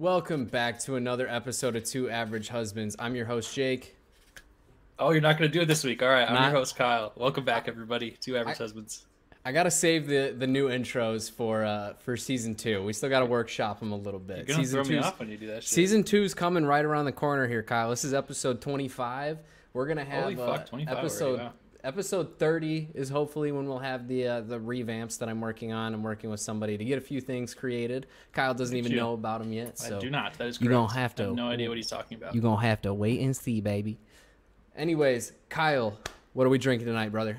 Welcome back to another episode of Two Average Husbands. I'm your host, Jake. Oh, you're not going to do it this week. All right, I'm Not- your host, Kyle. Welcome back, everybody. Two average I- husbands. I gotta save the, the new intros for uh, for season two. We still gotta workshop them a little bit. You're to season throw me off when you do that shit. Season two's coming right around the corner here, Kyle. This is episode 25. We're gonna have Holy uh, fuck, 25 already, episode wow. Episode 30 is hopefully when we'll have the uh, the revamps that I'm working on. I'm working with somebody to get a few things created. Kyle doesn't at even you. know about them yet, so I do not. That is You correct. don't have I have to. no idea what he's talking about. You're gonna have to wait and see, baby. Anyways, Kyle, what are we drinking tonight, brother?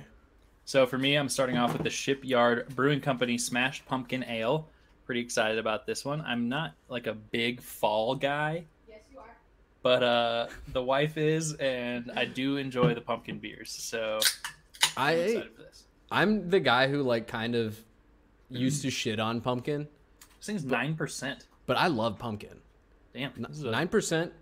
So for me, I'm starting off with the Shipyard Brewing Company Smashed Pumpkin Ale. Pretty excited about this one. I'm not like a big fall guy, Yes, you are. But uh, the wife is, and I do enjoy the pumpkin beers. So I'm I excited for this. I'm the guy who like kind of used to shit on pumpkin, This thing's nine percent. but I love pumpkin. Damn, this is a- Nine percent.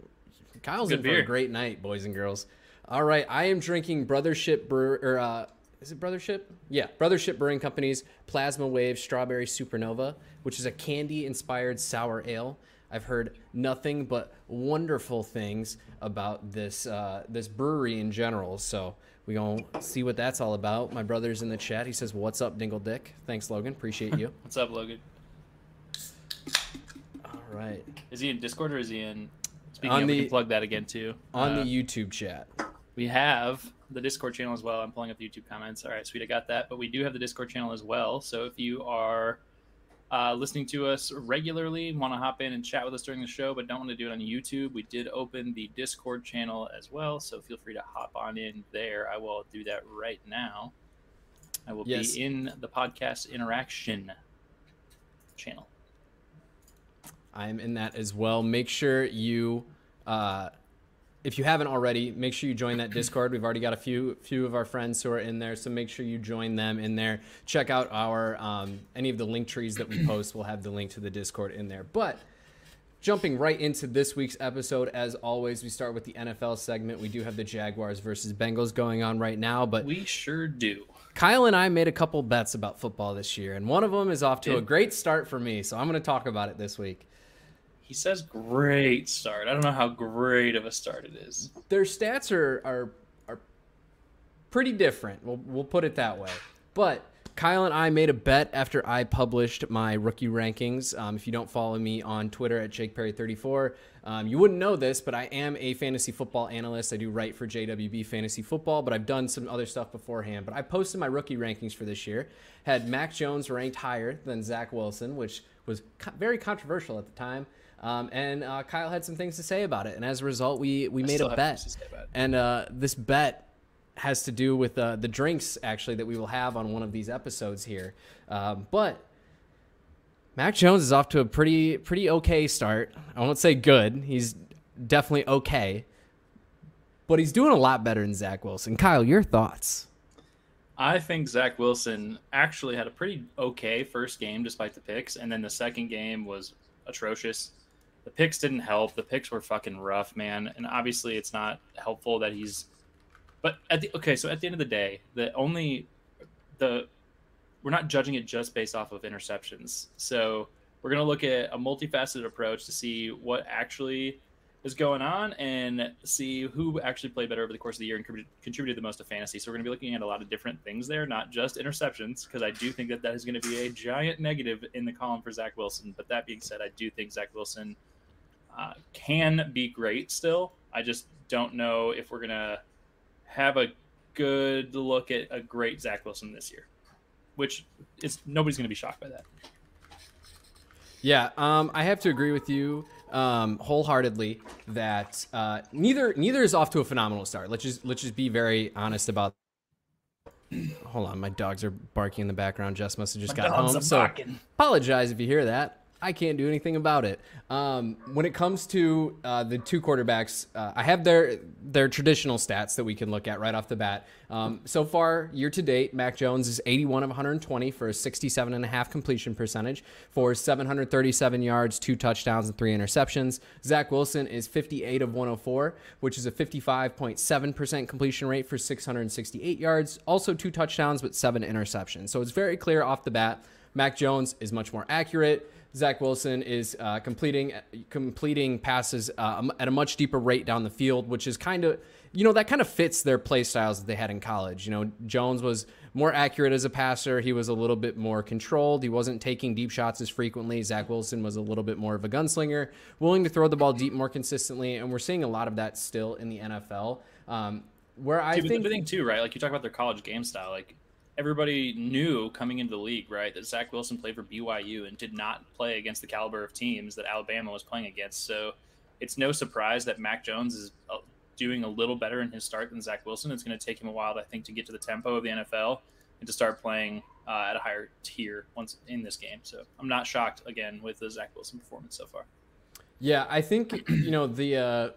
Kyle's in for a great night, boys and girls. All right, I am drinking Brothership Brew or uh, is it Brothership? Yeah, Brothership Brewing Company's Plasma Wave Strawberry Supernova, which is a candy-inspired sour ale. I've heard nothing but wonderful things about this uh, this brewery in general. So we gonna see what that's all about. My brother's in the chat. He says, "What's up, Dingle Dick?" Thanks, Logan. Appreciate you. What's up, Logan? all right, Is he in Discord or is he in? Speaking On of, we the- can plug that again too. on Uh, the YouTube chat. We have the Discord channel as well. I'm pulling up the YouTube comments. All right, sweet, I got that. But we do have the Discord channel as well. So if you are uh, listening to us regularly, want to hop in and chat with us during the show, but don't want to do it on YouTube, we did open the Discord channel as well. So feel free to hop on in there. I will do that right now. I will Yes. be in the podcast interaction channel. I'm in that as well. Make sure you, uh, if you haven't already, make sure you join that Discord. We've already got a few few of our friends who are in there, so make sure you join them in there. Check out our um, any of the link trees that we post. We'll have the link to the Discord in there. But jumping right into this week's episode, as always, we start with the NFL segment. We do have the Jaguars versus Bengals going on right now, but We sure do. Kyle and I made a couple bets about football this year, and one of them is off to a great start for me. So I'm going to talk about it this week. He says great start. I don't know how great of a start it is. their stats are are are pretty different. We'll we'll put it that way. But Kyle and I made a bet after I published my rookie rankings. Um, if you don't follow me on Twitter at JakePerry34, um, you wouldn't know this, but I am a fantasy football analyst. I do write for JWB Fantasy Football, but I've done some other stuff beforehand. But I posted my rookie rankings for this year. Had Mac Jones ranked higher than Zach Wilson, which was co- very controversial at the time. Um, and uh, Kyle had some things to say about it, and as a result, we we I made a bet. things to say about it. And uh, this bet has to do with uh, the drinks actually that we will have on one of these episodes here. Um, but Mac Jones is off to a pretty pretty okay start. I won't say good. He's definitely okay, but he's doing a lot better than Zach Wilson. Kyle, your thoughts? I think Zach Wilson actually had a pretty okay first game despite the picks, and then the second game was atrocious. The picks didn't help. The picks were fucking rough, man. And obviously, it's not helpful that he's. But at the okay, so at the end of the day, the only the we're not judging it just based off of interceptions. So we're gonna look at a multifaceted approach to see what actually is going on and see who actually played better over the course of the year and contributed, contributed the most to fantasy. So we're going to be looking at a lot of different things there, not just interceptions, because I do think that that is going to be a giant negative in the column for Zach Wilson. But that being said, I do think Zach Wilson uh, can be great still. I just don't know if we're going to have a good look at a great Zach Wilson this year, which is nobody's going to be shocked by that. Yeah, um, I have to agree with you um, wholeheartedly that uh, neither neither is off to a phenomenal start. Let's just let's just be very honest about. Hold on, my dogs are barking in the background. Jess must have just got home, so apologize if you hear that. I can't do anything about it. Um, when it comes to uh, the two quarterbacks, uh, I have their their traditional stats that we can look at right off the bat. Um, so far, year to date, Mac Jones is 81 of 120 for a 67.5 completion percentage for 737 yards, two touchdowns, and three interceptions. Zach Wilson is 58 of 104, which is a 55.7% completion rate for 668 yards, also two touchdowns, but seven interceptions. So it's very clear off the bat. Mac Jones is much more accurate. Zach Wilson is uh, completing completing passes uh, at a much deeper rate down the field, which is kind of you know that kind of fits their play styles that they had in college. You know, Jones was more accurate as a passer. He was a little bit more controlled. He wasn't taking deep shots as frequently. Zach Wilson was a little bit more of a gunslinger, willing to throw the ball deep more consistently, and we're seeing a lot of that still in the NFL. Um, where I Dude, think the thing too, right? Like you talk about their college game style, like everybody knew coming into the league, right, that Zach Wilson played for BYU and did not play against the caliber of teams that Alabama was playing against. So it's no surprise that Mac Jones is uh, doing a little better in his start than Zach Wilson. It's going to take him a while, I think, to get to the tempo of the NFL and to start playing uh, at a higher tier once in this game. So I'm not shocked again with the Zach Wilson performance so far. Yeah, I think you know the. Uh,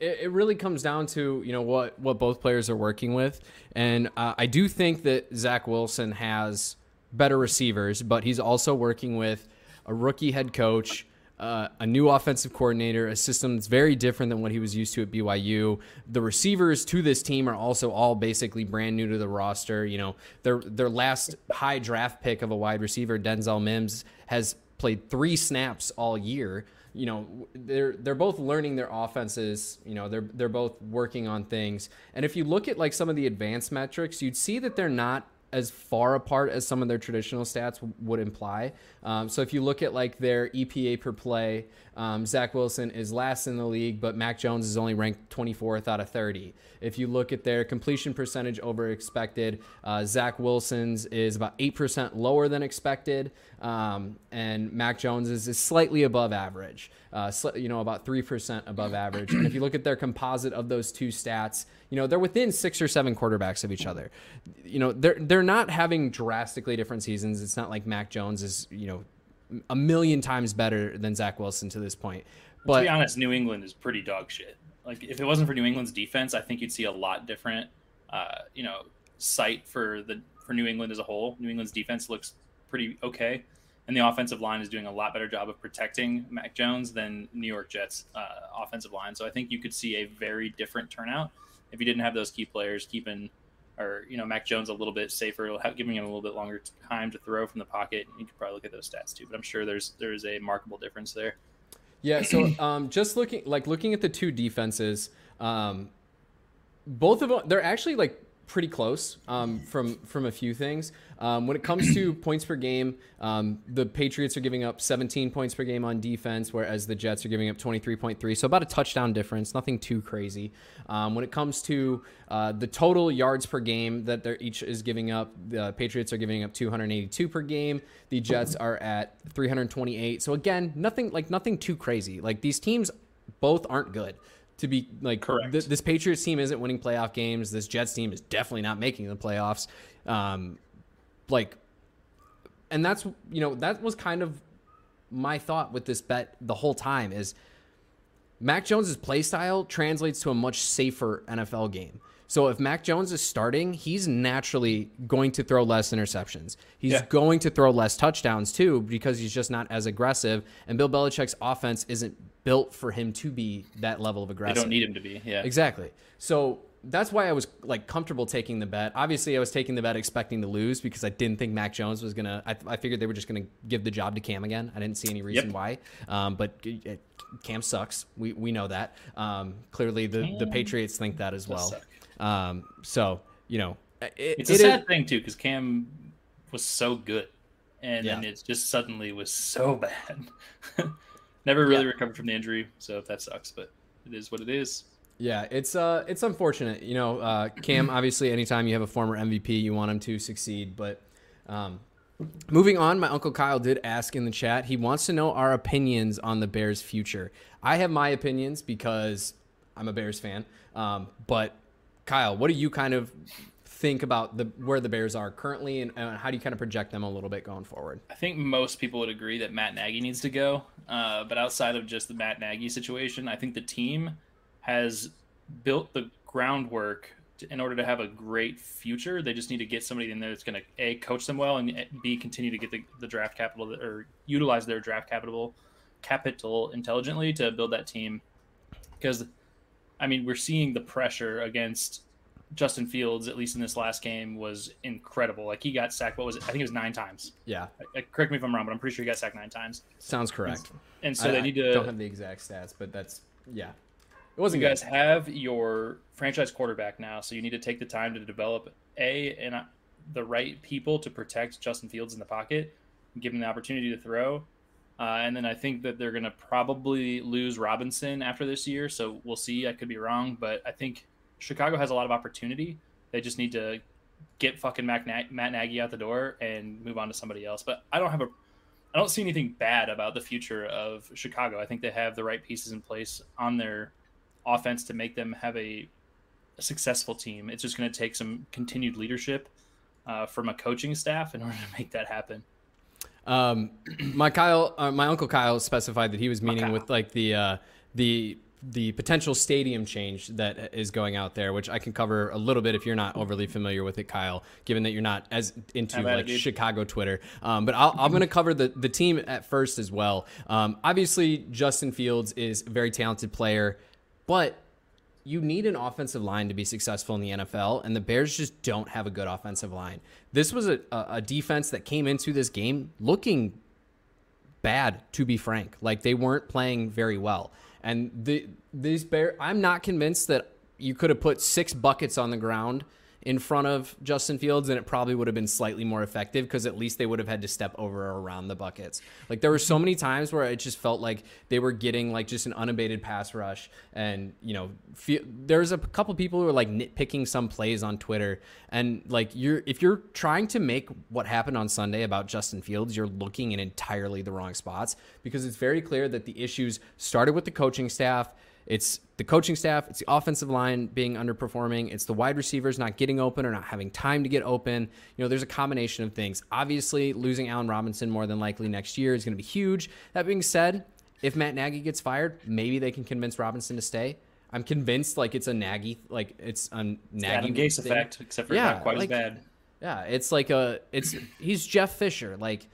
it, it really comes down to you know what what both players are working with, and uh, I do think that Zach Wilson has better receivers, but he's also working with a rookie head coach uh, a new offensive coordinator, a system that's very different than what he was used to at BYU. The receivers to this team are also all basically brand new to the roster. You know, their their last high draft pick of a wide receiver, Denzel Mims, has played three snaps all year. You know, they're they're both learning their offenses. You know, they're they're both working on things. And if you look at like some of the advanced metrics, you'd see that they're not as far apart as some of their traditional stats would imply. Um, so if you look at like their EPA per play, um, Zach Wilson is last in the league, but Mac Jones is only ranked 24th out of 30. If you look at their completion percentage over expected, uh, Zach Wilson's is about 8% lower than expected, um, and Mac Jones is, is slightly above average, uh, sl- you know, about 3% above average. And if you look at their composite of those two stats, you know, they're within six or seven quarterbacks of each other. You know, they're, they're not having drastically different seasons. It's not like Mac Jones is, you know, a million times better than Zach Wilson to this point. But to be honest, New England is pretty dog shit. Like if it wasn't for New England's defense, I think you'd see a lot different, uh, you know, sight for the for New England as a whole. New England's defense looks pretty okay, and the offensive line is doing a lot better job of protecting Mac Jones than New York Jets' uh, offensive line. So I think you could see a very different turnout if you didn't have those key players keeping or you know Mac Jones a little bit safer, giving him a little bit longer time to throw from the pocket. You could probably look at those stats too, but I'm sure there's there's a markable difference there. Yeah. So um, just looking like looking at the two defenses, um, both of them they're actually like pretty close um, from from a few things. Um, when it comes to points per game, um, the Patriots are giving up 17 points per game on defense, whereas the Jets are giving up 23.3. So about a touchdown difference, nothing too crazy. Um, when it comes to uh, the total yards per game that they're each is giving up, the Patriots are giving up 282 per game. The Jets are at 328. So again, nothing like nothing too crazy. Like these teams both aren't good to be like correct. Th- this Patriots team isn't winning playoff games. This Jets team is definitely not making the playoffs. Um, like, and that's you know that was kind of my thought with this bet the whole time is Mac Jones's play style translates to a much safer NFL game. So if Mac Jones is starting, he's naturally going to throw less interceptions. He's yeah. going to throw less touchdowns too because he's just not as aggressive. And Bill Belichick's offense isn't built for him to be that level of aggressive. They don't need him to be. Yeah. Exactly. So that's why I was like comfortable taking the bet. Obviously, I was taking the bet expecting to lose because I didn't think Mac Jones was gonna. I, I figured they were just gonna give the job to Cam again. I didn't see any reason yep. why. Um, but Cam sucks. We we know that. Um, clearly, the Cam the Patriots think that as well. Um, so you know, it, it's a it sad is, thing too because Cam was so good, and yeah. then it just suddenly was so bad. Never really yeah. recovered from the injury, so that sucks. But it is what it is. Yeah, it's uh, it's unfortunate. You know, uh, Cam. Obviously, anytime you have a former MVP, you want him to succeed. But um, moving on, my uncle Kyle did ask in the chat. He wants to know our opinions on the Bears' future. I have my opinions because I'm a Bears fan. Um, but Kyle, what do you kind of think about the where the Bears are currently, and, and, how do you kind of project them a little bit going forward? I think most people would agree that Matt Nagy needs to go. Uh, but outside of just the Matt Nagy situation, I think the team has built the groundwork to, in order to have a great future. They just need to get somebody in there that's going to a coach them well and b continue to get the, the draft capital that, or utilize their draft capital capital intelligently to build that team. Because, I mean, we're seeing the pressure against Justin Fields, at least in this last game, was incredible. Like he got sacked. What was it? I think it was nine times. Yeah. correct me if I'm wrong, but I'm pretty sure he got sacked nine times. Sounds correct. And, and so I, they need to. I don't have the exact stats, but that's yeah. It wasn't. You guys have your franchise quarterback now, so you need to take the time to develop a and the right people to protect Justin Fields in the pocket, and give him the opportunity to throw. Uh, and then I think that they're going to probably lose Robinson after this year. So we'll see. I could be wrong, but I think Chicago has a lot of opportunity. They just need to get fucking Matt, Matt Nagy out the door and move on to somebody else. But I don't have a, I don't see anything bad about the future of Chicago. I think they have the right pieces in place on their offense to make them have a, a successful team. It's just going to take some continued leadership uh, from a coaching staff in order to make that happen. Um, my Kyle, uh, my uncle Kyle specified that he was meaning with like the uh, the the potential stadium change that is going out there, which I can cover a little bit if you're not overly familiar with it, Kyle, given that you're not as into like it, Chicago Twitter. Um, but i am going to cover the, the team at first as well. Um, obviously, Justin Fields is a very talented player, but you need an offensive line to be successful in the NFL, and the Bears just don't have a good offensive line. This was a, a defense that came into this game looking bad, to be frank. Like they weren't playing very well. And the these Bears, I'm not convinced that you could have put six buckets on the ground in front of Justin Fields, and it probably would have been slightly more effective because at least they would have had to step over or around the buckets. Like there were so many times where it just felt like they were getting like just an unabated pass rush, and you know, fe- there's a couple people who are like nitpicking some plays on Twitter, and like you're if you're trying to make what happened on Sunday about Justin Fields, you're looking in entirely the wrong spots because it's very clear that the issues started with the coaching staff it's the coaching staff, it's the offensive line being underperforming, it's the wide receivers not getting open or not having time to get open. You know, there's a combination of things. Obviously, losing Allen Robinson more than likely next year is going to be huge. That being said, if Matt Nagy gets fired, maybe they can convince Robinson to stay. I'm convinced like it's a Nagy like it's a Nagy Adam Gase thing. effect, except for yeah, not quite like, as bad. Yeah, it's like a it's he's Jeff Fisher. Like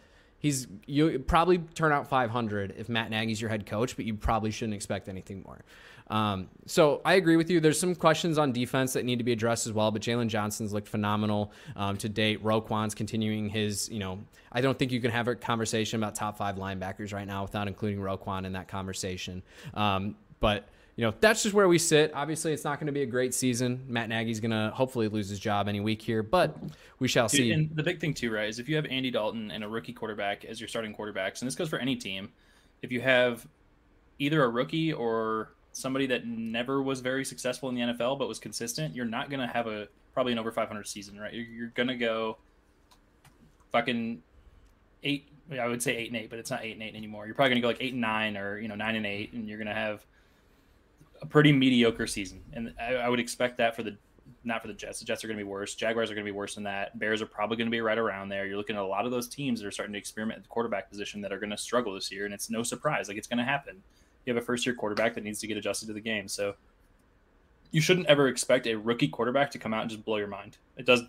he's you probably turn out 500 if Matt Nagy's your head coach, but you probably shouldn't expect anything more. Um, so I agree with you. There's some questions on defense that need to be addressed as well, but Jaylon Johnson's looked phenomenal um, to date. Roquan's continuing his, you know, I don't think you can have a conversation about top five linebackers right now without including Roquan in that conversation. Um, but you know, that's just where we sit. Obviously, it's not going to be a great season. Matt Nagy's going to hopefully lose his job any week here, but we shall Dude, see. And the big thing, too, right, is if you have Andy Dalton and a rookie quarterback as your starting quarterbacks, and this goes for any team, if you have either a rookie or somebody that never was very successful in the NFL but was consistent, you're not going to have a probably an over 500 season, right? You're, you're going to go fucking eight. I would say eight and eight, but it's not eight and eight anymore. You're probably going to go like eight and nine or you know nine and eight, and you're going to have a pretty mediocre season. And I, I would expect that for the not for the Jets. The Jets are going to be worse. Jaguars are going to be worse than that. Bears are probably going to be right around there. You're looking at a lot of those teams that are starting to experiment at the quarterback position that are going to struggle this year, and it's no surprise. Like it's going to happen you have a first year quarterback that needs to get adjusted to the game. So you shouldn't ever expect a rookie quarterback to come out and just blow your mind. It does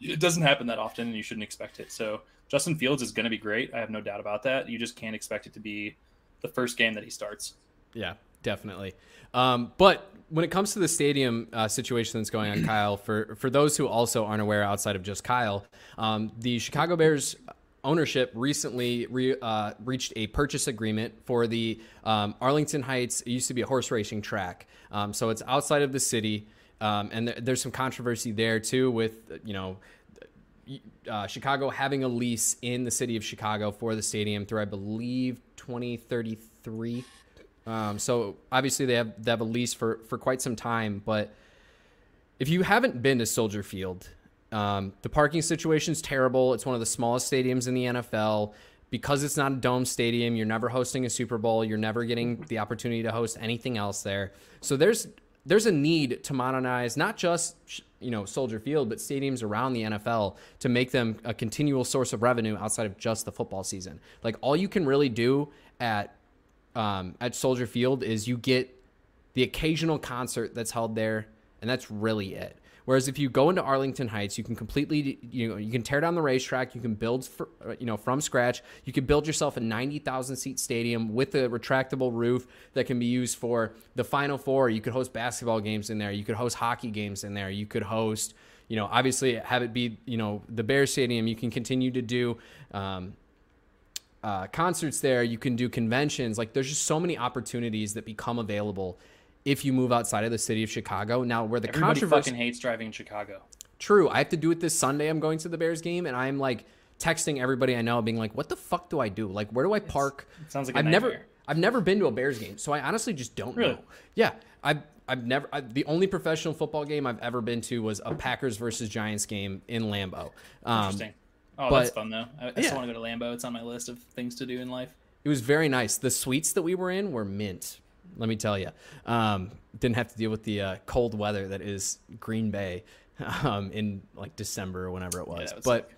it doesn't happen that often and you shouldn't expect it. So Justin Fields is going to be great. I have no doubt about that. You just can't expect it to be the first game that he starts. Yeah, definitely. Um, but when it comes to the stadium uh, situation that's going on, Kyle, for for those who also aren't aware outside of just Kyle, um, the Chicago Bears ownership recently re, uh, reached a purchase agreement for the um, Arlington Heights. It used to be a horse racing track, um, so it's outside of the city, um, and th- there's some controversy there too with you know. Uh, Chicago having a lease in the city of Chicago for the stadium through, I believe, 2033. Um, so obviously they have they have a lease for for quite some time. But if you haven't been to Soldier Field, um, the parking situation is terrible. It's one of the smallest stadiums in the NFL. Because it's not a dome stadium, you're never hosting a Super Bowl. You're never getting the opportunity to host anything else there. So there's there's a need to modernize not just you know Soldier Field, but stadiums around the NFL to make them a continual source of revenue outside of just the football season. Like all you can really do at um, at Soldier Field is you get the occasional concert that's held there, and that's really it. Whereas if you go into Arlington Heights, you can completely you know you can tear down the racetrack, you can build for, uh, you know from scratch, you can build yourself a 90,000 seat stadium with a retractable roof that can be used for the Final Four. You could host basketball games in there, you could host hockey games in there, you could host you know obviously have it be you know the Bears Stadium. You can continue to do. Um, uh, concerts there. You can do conventions. Like there's just so many opportunities that become available if you move outside of the city of Chicago. Now, where the Everybody controversy fucking hates driving in Chicago. True. I have to do it this Sunday. I'm going to the Bears game, and I'm like texting everybody I know, being like, "What the fuck do I do? Like, where do I park?" It sounds like I've never. I've never been to a Bears game, so I honestly just don't Really? know. Yeah, I've, I've never. I, the only professional football game I've ever been to was a Packers versus Giants game in Lambeau. Um, Interesting. Oh, but- that's fun though. I, I Yeah. still want to go to Lambeau. It's on my list of things to do in life. It was very nice. The suites that we were in were mint. Let me tell you. Um, didn't have to deal with the uh, cold weather that is Green Bay um, in like December or whenever it was. that would but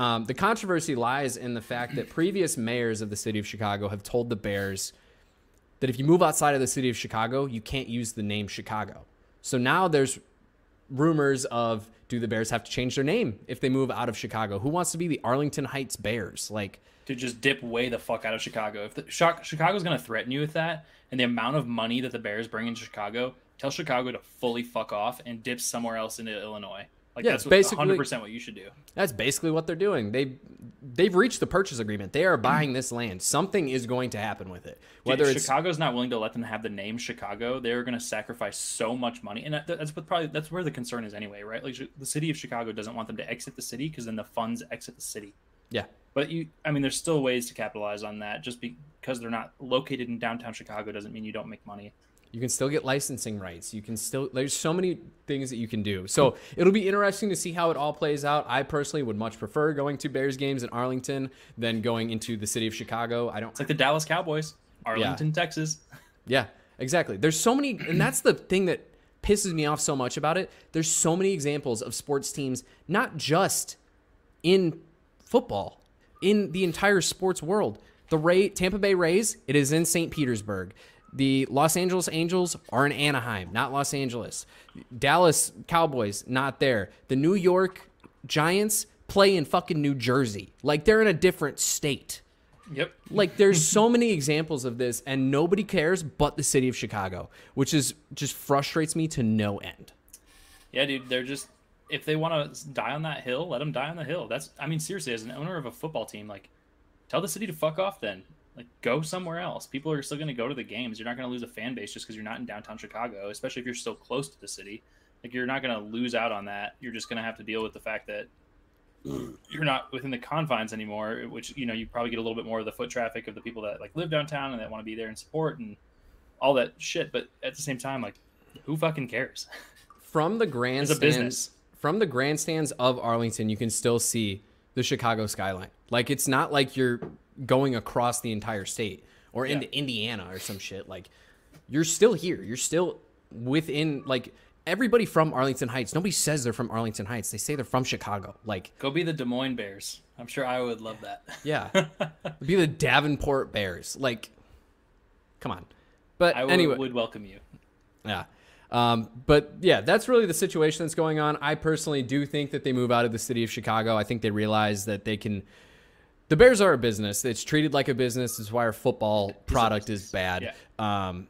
um, the controversy lies in the fact that previous mayors of the city of Chicago have told the Bears that if you move outside of the city of Chicago, you can't use the name Chicago. So now there's rumors of do the Bears have to change their name if they move out of Chicago? Who wants to be the Arlington Heights Bears? Like, to just dip way the fuck out of Chicago. If the, Chicago's going to threaten you with that, and the amount of money that the Bears bring in Chicago, tell Chicago to fully fuck off and dip somewhere else into Illinois. Like Yeah, that's basically- 100% what you should do. That's basically what they're doing. They they've reached the purchase agreement. They are buying this land. Something is going to happen with it. Whether Dude, it's Chicago's not willing to let them have the name Chicago, they're going to sacrifice so much money, and that's what probably that's where the concern is anyway, right? Like the city of Chicago doesn't want them to exit the city because then the funds exit the city. yeah, But you, I mean, there's still ways to capitalize on that. Just because they're not located in downtown Chicago doesn't mean you don't make money. You can still get licensing rights. You can still there's so many things that you can do. So it'll be interesting to see how it all plays out. I personally would much prefer going to Bears games in Arlington than going into the city of Chicago. I don't It's like the Dallas Cowboys, Arlington, Texas. Yeah, exactly. There's so many, and that's the thing that pisses me off so much about it. There's so many examples of sports teams, not just in football, in the entire sports world. The Ray, Tampa Bay Rays, it is in St. Petersburg. The Los Angeles Angels are in Anaheim, not Los Angeles. Dallas Cowboys, not there. The New York Giants play in fucking New Jersey. Like they're in a different state. Yep. Like there's so many examples of this and nobody cares but the city of Chicago, which is just frustrates me to no end. Yeah, dude, they're just if they want to die on that hill, let them die on the hill. That's I mean seriously, as an owner of a football team, like tell the city to fuck off then. Like go somewhere else. People are still going to go to the games. You're not going to lose a fan base just because you're not in downtown Chicago, especially if you're still close to the city. Like you're not going to lose out on that. You're just going to have to deal with the fact that mm. you're not within the confines anymore, which you know you probably get a little bit more of the foot traffic of the people that like live downtown and that want to be there and support and all that shit. But at the same time, like who fucking cares? From the grandstands from the grandstands of Arlington, you can still see the Chicago skyline. Like it's not like you're going across the entire state or into Yeah. Indiana or some shit. Like you're still here. You're still within like everybody from Arlington Heights. Nobody says they're from Arlington Heights. They say they're from Chicago. Like Go be the Des Moines Bears. I'm sure I would love that. Yeah. Be the Davenport Bears. Like, come on. But I would, anyway, would welcome you. yeah. Um, but yeah, that's really the situation that's going on. I personally do think that they move out of the city of Chicago. I think they realize that they can. The Bears are a business. It's treated like a business. That's why our football product is bad. Um,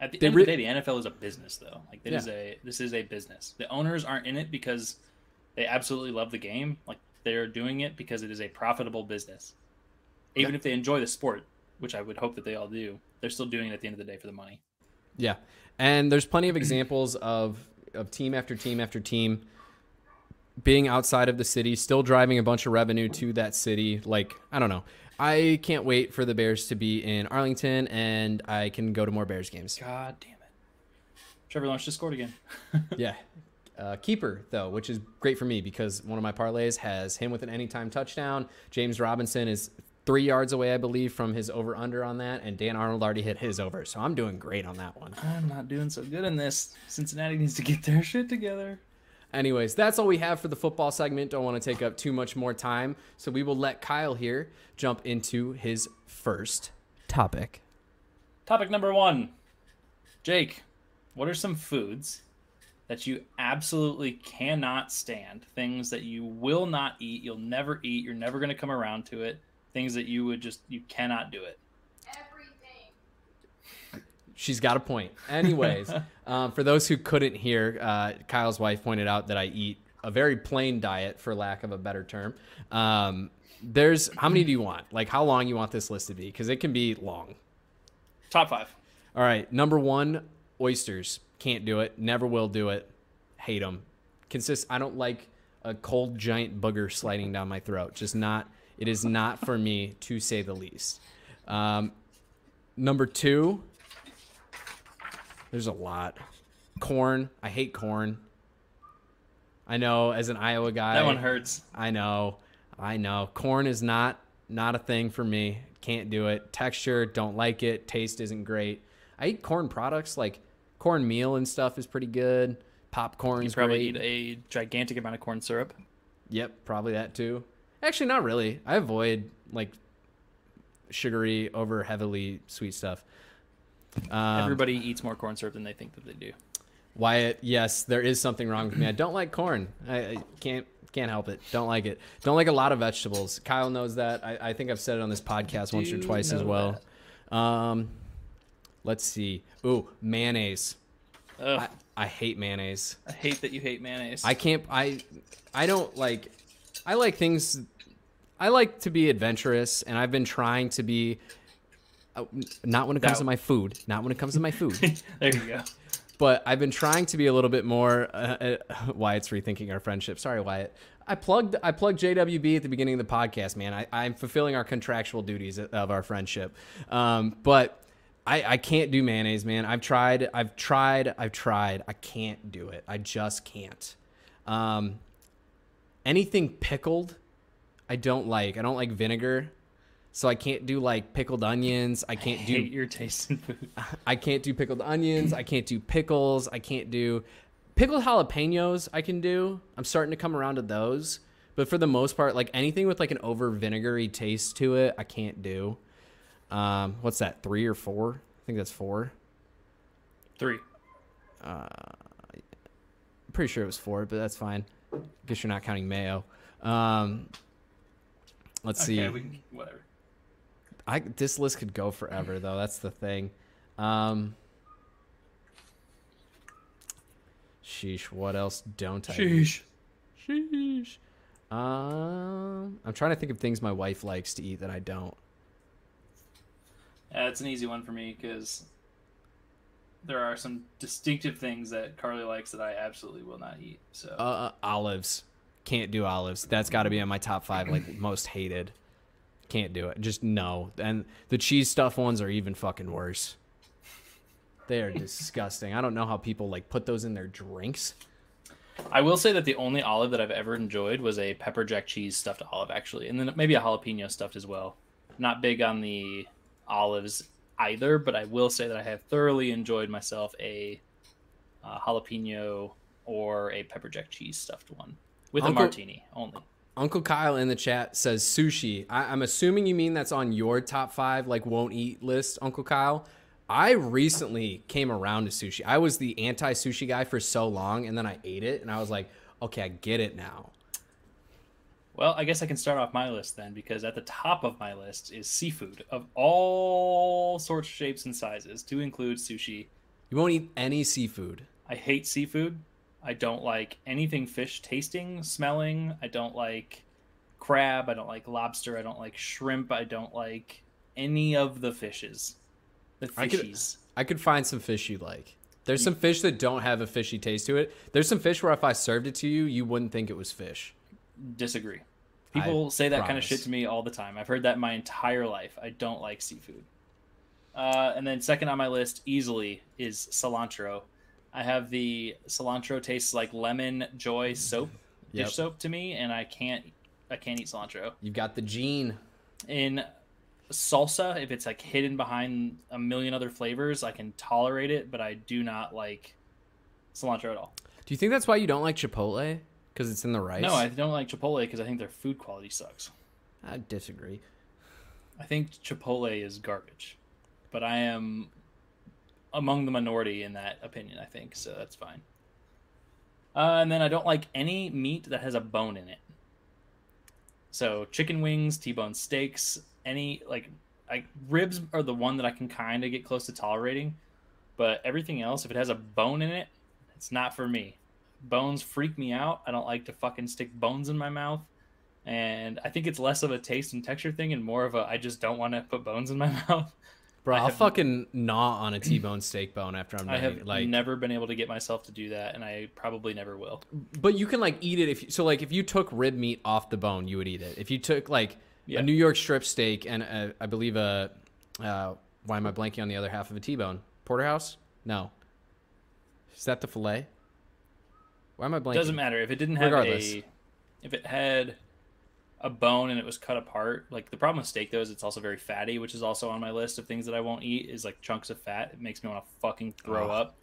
At the end re- of the day, the NFL is a business, though. Like it is Yeah. a this is a business. The owners aren't in it because they absolutely love the game. Like they're doing it because it is a profitable business. Even if they enjoy the sport, which I would hope that they all do, they're still doing it at the end of the day for the money. Yeah, and there's plenty of examples of of team after team after team being outside of the city, still driving a bunch of revenue to that city. Like I don't know, I can't wait for the Bears to be in Arlington, and I can go to more Bears games. God damn it! Trevor Lawrence just scored again. yeah. Uh, keeper though, which is great for me because one of my parlays has him with an anytime touchdown. James Robinson is three yards away, I believe, from his over under on that, and Dan Arnold already hit his over, so I'm doing great on that one. I'm not doing so good in this. Cincinnati needs to get their shit together. Anyways, that's all we have for the football segment. Don't want to take up too much more time, so we will let Kyle here jump into his first topic. Topic number one. Jake, what are some foods that you absolutely cannot stand, things that you will not eat, you'll never eat, you're never going to come around to it, things that you would just you cannot do it. She's got a point. Anyways, um, for those who couldn't hear, uh, Kyle's wife pointed out that I eat a very plain diet, for lack of a better term. Um, there's how many do you want? Like how long you want this list to be? Because it can be long. Top five. All right, number one, oysters. Can't do it. Never will do it. Hate them. Consist. I don't like a cold giant booger sliding down my throat. Just not. It is not for me, to say the least. Um, number two. There's a lot. Corn. I hate corn. I know, as an Iowa guy, That one hurts. I know. I know. Corn is not not a thing for me. Can't do it. Texture, don't like it. Taste isn't great. I eat corn products like corn meal and stuff is pretty good. Popcorn's You probably great. eat a gigantic amount of corn syrup. Yep, probably that too. Actually, not really. I avoid like sugary, over heavily sweet stuff. Um, Everybody eats more corn syrup than they think that they do. Wyatt, yes, there is something wrong with me. I don't like corn. I, I can't can't help it. Don't like it. Don't like a lot of vegetables. Kyle knows that. I, I think I've said it on this podcast once or twice as well. Um, let's see. Ooh, mayonnaise. I, I hate mayonnaise. I hate that you hate mayonnaise. I can't. I I don't like. I like things. I like to be adventurous, and I've been trying to be. Uh, Not when it comes That- to my food. Not when it comes to my food. there you go. but I've been trying to be a little bit more. Uh, uh, Wyatt's rethinking our friendship. Sorry, Wyatt. I plugged I plugged JWB at the beginning of the podcast, man. I, I'm fulfilling our contractual duties of our friendship, um, but I, I can't do mayonnaise, man. I've tried, I've tried, I've tried. I can't do it. I just can't. Um, anything pickled, I don't like. I don't like vinegar, so I can't do like pickled onions. I can't do hate your taste in food. I can't do pickled onions. I can't do pickles. I can't do pickled jalapenos. I can do. I'm starting to come around to those. But for the most part, like anything with like an over vinegary taste to it, I can't do. Um, what's that? Three or four? I think that's four. Three. I'm pretty sure it was four, but that's fine. Guess you're not counting mayo. Um, let's see. Okay, we can, whatever. I this list could go forever though. That's the thing. Um Sheesh, what else don't I eat? Sheesh. Sheesh. Um I'm trying to think of things my wife likes to eat that I don't. Yeah, it's an easy one for me because there are some distinctive things that Carly likes that I absolutely will not eat. So Uh olives. Can't do olives. That's got to be on my top 5 like most hated. Can't do it. Just no. And the cheese stuff ones are even fucking worse. They are disgusting. I don't know how people like put those in their drinks. I will say that the only olive that I've ever enjoyed was a pepper jack cheese stuffed olive, actually, and then maybe a jalapeno stuffed as well. Not big on the olives either, but I will say that I have thoroughly enjoyed myself a uh, jalapeno or a pepper jack cheese stuffed one with Uncle- a martini only. Uncle Kyle in the chat says sushi. I, I'm assuming you mean that's on your top five, like won't eat list, Uncle Kyle. I recently came around to sushi. I was the anti sushi guy for so long, and then I ate it, and I was like, okay, I get it now. Well, I guess I can start off my list then, because at the top of my list is seafood of all sorts, shapes, and sizes, to include sushi. You won't eat any seafood. I hate seafood. I don't like anything fish tasting, smelling. I don't like crab. I don't like lobster. I don't like shrimp. I don't like any of the fishes. The I could- I could find some fish you like. There's some fish that don't have a fishy taste to it. There's some fish where if I served it to you, you wouldn't think it was fish. Disagree. People say that kind of shit to me all the time. I've heard that my entire life. I don't like seafood. Uh, and then second on my list, easily, is cilantro. I have the cilantro tastes like lemon joy soap, Yep. dish soap to me, and I can't, I can't eat cilantro. You've got the gene. in salsa if it's like hidden behind a million other flavors i can tolerate it but i do not like cilantro at all Do you think that's why you don't like Chipotle? Because it's in the rice? no i don't like chipotle because i think their food quality sucks I disagree. i think chipotle is garbage but i am among the minority in that opinion i think so that's fine Uh, and then I don't like any meat that has a bone in it. So chicken wings, T-bone steaks, any like like ribs are the one that I can kind of get close to tolerating, but everything else, if it has a bone in it, it's not for me. Bones freak me out. I don't like to fucking stick bones in my mouth, and I think it's less of a taste and texture thing and more of a I just don't want to put bones in my mouth. Bro, I I'll fucking gnaw on a T-bone steak bone after I'm done. I have like, never been able to get myself to do that, and I probably never will. but you can like eat it if you, so. Like, if you took rib meat off the bone, you would eat it. If you took like Yeah. a New York strip steak and a, I believe a uh, why am I blanking on the other half of a T-bone? Porterhouse? No. Is that the fillet? Why am I blanking? Doesn't matter if it didn't have Regardless. a if it had a bone and it was cut apart. Like the problem with steak though is it's also very fatty, which is also on my list of things that I won't eat. Is like chunks of fat. It makes me want to fucking throw Ugh. up.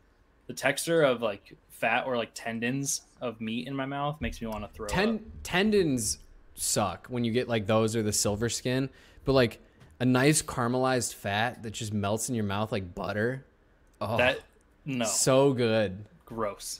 The texture of like fat or like tendons of meat in my mouth makes me want to throw Ten- up. tendons suck when you get like those or the silver skin, but like a nice caramelized fat that just melts in your mouth like butter. Oh, That no, so good. gross.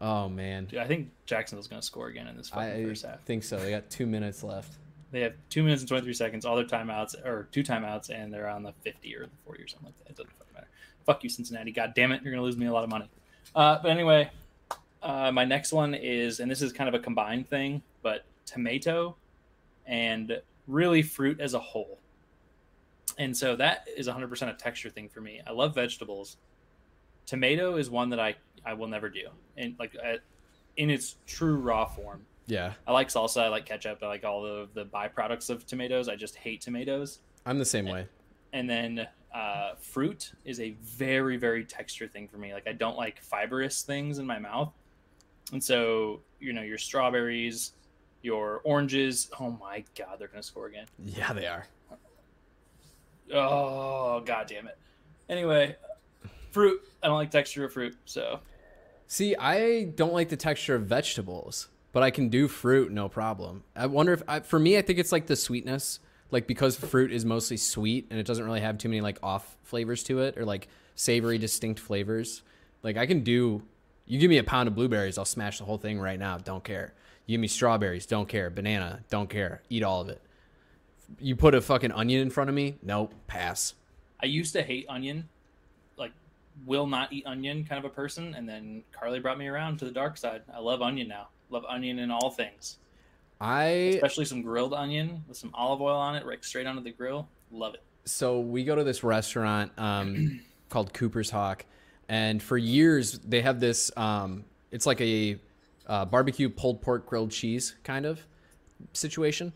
Oh man, Dude, I think Jacksonville's gonna score again in this fucking I first half. I think so. They got two minutes left. They have two minutes and twenty three seconds. All their timeouts or two timeouts, and they're on the fifty or the forty or something like that. It doesn't fucking matter. Fuck you, Cincinnati. God damn it, you're gonna lose me a lot of money. Uh, but anyway, uh, my next one is, and this is kind of a combined thing, but tomato and really fruit as a whole. And so that is 100% a texture thing for me. I love vegetables. Tomato is one that I I will never do, and like uh, in its true raw form. Yeah, I like salsa. I like ketchup. I like all of the byproducts of tomatoes. I just hate tomatoes. I'm the same way. And then uh, fruit is a very, very texture thing for me. Like I don't like fibrous things in my mouth. And so, you know, your strawberries, your oranges. Oh my God, they're going to score again. Yeah, they are. Oh, God damn it. Anyway, fruit. I don't like texture of fruit. So See, I don't like the texture of vegetables, but I can do fruit no problem. I wonder if, I, for me, I think it's like the sweetness, like because fruit is mostly sweet and it doesn't really have too many like off flavors to it or like savory, distinct flavors. Like I can do, you give me a pound of blueberries, I'll smash the whole thing right now. Don't care. You give me strawberries, don't care. Banana, don't care. Eat all of it. You put a fucking onion in front of me, nope, pass. I used to hate onion, will not eat onion kind of a person, and then Carly brought me around to the dark side. I love onion now. Love onion in all things, I especially some grilled onion with some olive oil on it, right straight onto the grill. Love it. so we go to this restaurant um, called Cooper's Hawk, and for years they have this. Um, it's like a uh, barbecue pulled pork grilled cheese kind of situation.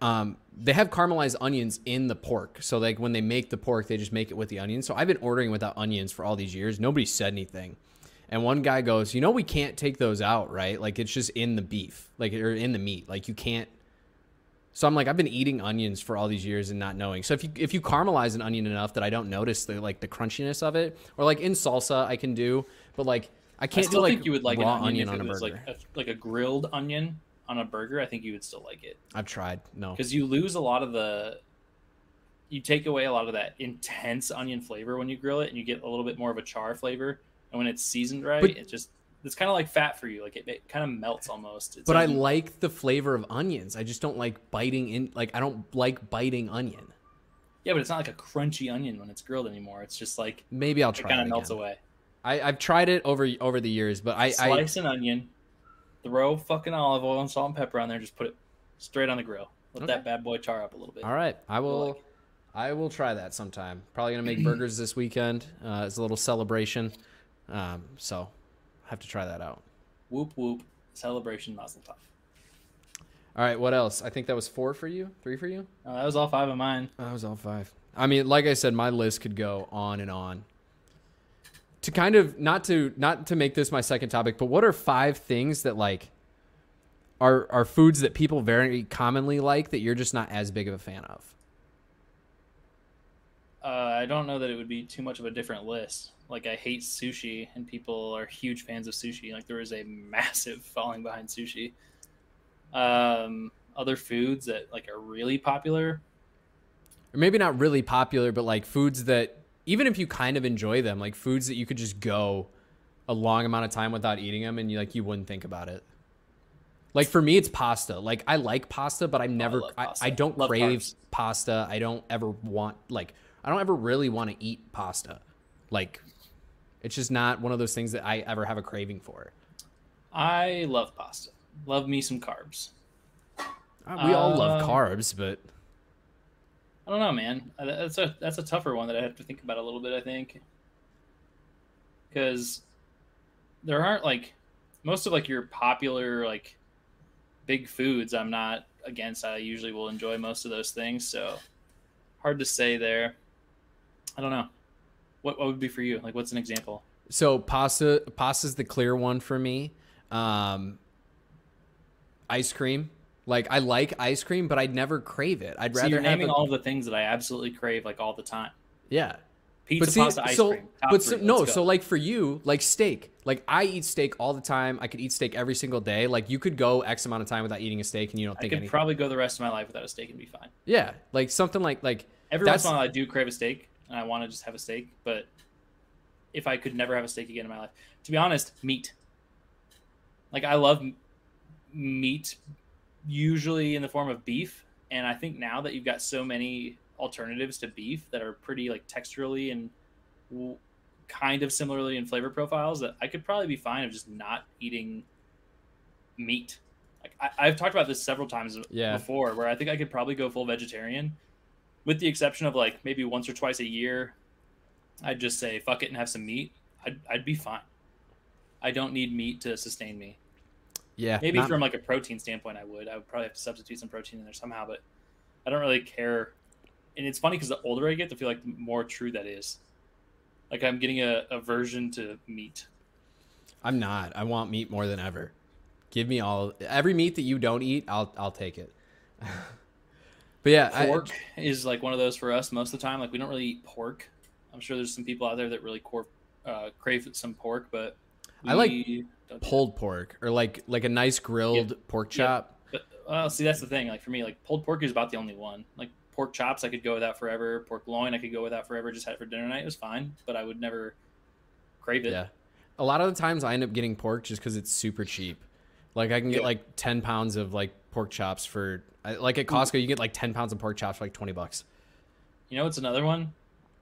Um, they have caramelized onions in the pork, so like when they make the pork, they just make it with the onions. So I've been ordering without onions for all these years. Nobody said anything. And one guy goes, "You know, we can't take those out, right? Like it's just in the beef, like or in the meat. Like you can't so I'm like, I've been eating onions for all these years and not knowing. So if you if you caramelize an onion enough that I don't notice the like the crunchiness of it, or like in salsa I can do, but like I I can't still do like think you would like an raw onion, onion, if on a burger. like a, like a grilled onion on a burger. I think you would still like it I've tried. No. because you lose a lot of the. You take away a lot of that intense onion flavor when you grill it, and you get a little bit more of a char flavor. And when it's seasoned right, But- it just it's kind of like fat for you. Like it, it kind of melts almost. It's But I like the flavor of onions. I just don't like biting in like I don't like biting onion. Yeah, but it's not like a crunchy onion when it's grilled anymore. It's just like Maybe I'll try. it kind of melts away. I, I've tried it over over the years, but I, I Slice an onion, throw fucking olive oil and salt and pepper on there. Just put it straight on the grill. Let Okay. that bad boy char up a little bit. all right. I You'll like. I will try that sometime. Probably gonna make burgers this weekend. Uh, it's a little celebration, um, so have to try that out. Whoop whoop! Celebration Mazel Tov. All right, what else? I think that was four for you, three for you. Uh, that was all five of mine. That was all five. I mean, like I said, my list could go on and on. To kind of not to not to make this my second topic, but what are five things that like are are foods that people very commonly like that you're just not as big of a fan of? Uh, I don't know that it would be too much of a different list. Like I hate sushi, and people are huge fans of sushi. Like there is a massive falling behind sushi. Um, other foods that like are really popular. Or maybe not really popular, but like foods that even if you kind of enjoy them, like foods that you could just go a long amount of time without eating them, and you like you wouldn't think about it. Like for me, it's pasta. Like I like pasta, but I'm never, love I, pasta. I, don't Love crave carbs. pasta. I don't ever want like I don't ever really want to eat pasta. Like it's just not one of those things that I ever have a craving for. I love pasta. Love me some carbs. Uh, We all love Um, carbs, but I don't know, man. That's a that's a tougher one that I have to think about a little bit. I think because there aren't like most of like your popular like big foods. I'm not against. I usually will enjoy most of those things. So hard to say there. I don't know. What what would be for you? Like, what's an example? So pasta, pasta's the clear one for me. Um, ice cream, like I like ice cream, but I'd never crave it. I'd So rather you're naming a, all the things that I absolutely crave like all the time. yeah. Pizza, But see, pasta, ice so cream. But so, no, go. so like for you, like steak, like I eat steak all the time. I could eat steak every single day. Like you could go X amount of time without eating a steak, and you don't think. I could anything. probably go the rest of my life without a steak and be fine. yeah, like something like like Every That's- once in a while, I do crave a steak, and I want to just have a steak. But if I could never have a steak again in my life, to be honest, meat. Like I love meat, usually in the form of beef, and I think now that you've got so many alternatives to beef that are pretty like texturally and w- kind of similarly in flavor profiles, that I could probably be fine of just not eating meat. Like I, I've talked about this several times Yeah. before, where I think I could probably go full vegetarian with the exception of like maybe once or twice a year, I'd just say fuck it and have some meat. I'd, I'd be fine. I don't need meat to sustain me. Yeah, Maybe not- from like a protein standpoint, I would. I would probably have to substitute some protein in there somehow, but I don't really care. And it's funny because the older I get, I feel like the more true that is. Like I'm getting a aversion to meat. I'm not. I want meat more than ever. Give me all every meat that you don't eat. I'll I'll take it. but yeah, I- Pork is like one of those for us most of the time. Like we don't really eat pork. I'm sure there's some people out there that really cor- uh, crave some pork, but I like we don't do pulled pork or like like a nice grilled pork Yeah. chop. But well, see, that's the thing. Like for me, like pulled pork is about the only one. Like pork chops, I could go without forever. Pork loin, I could go without forever. Just had it for dinner night. It was fine, but I would never crave it. Yeah. A lot of the times I end up getting pork just because it's super cheap. Like I can get Yeah. like ten pounds of like pork chops for like at Costco you get like ten pounds of pork chops for like twenty bucks. You know it's another one?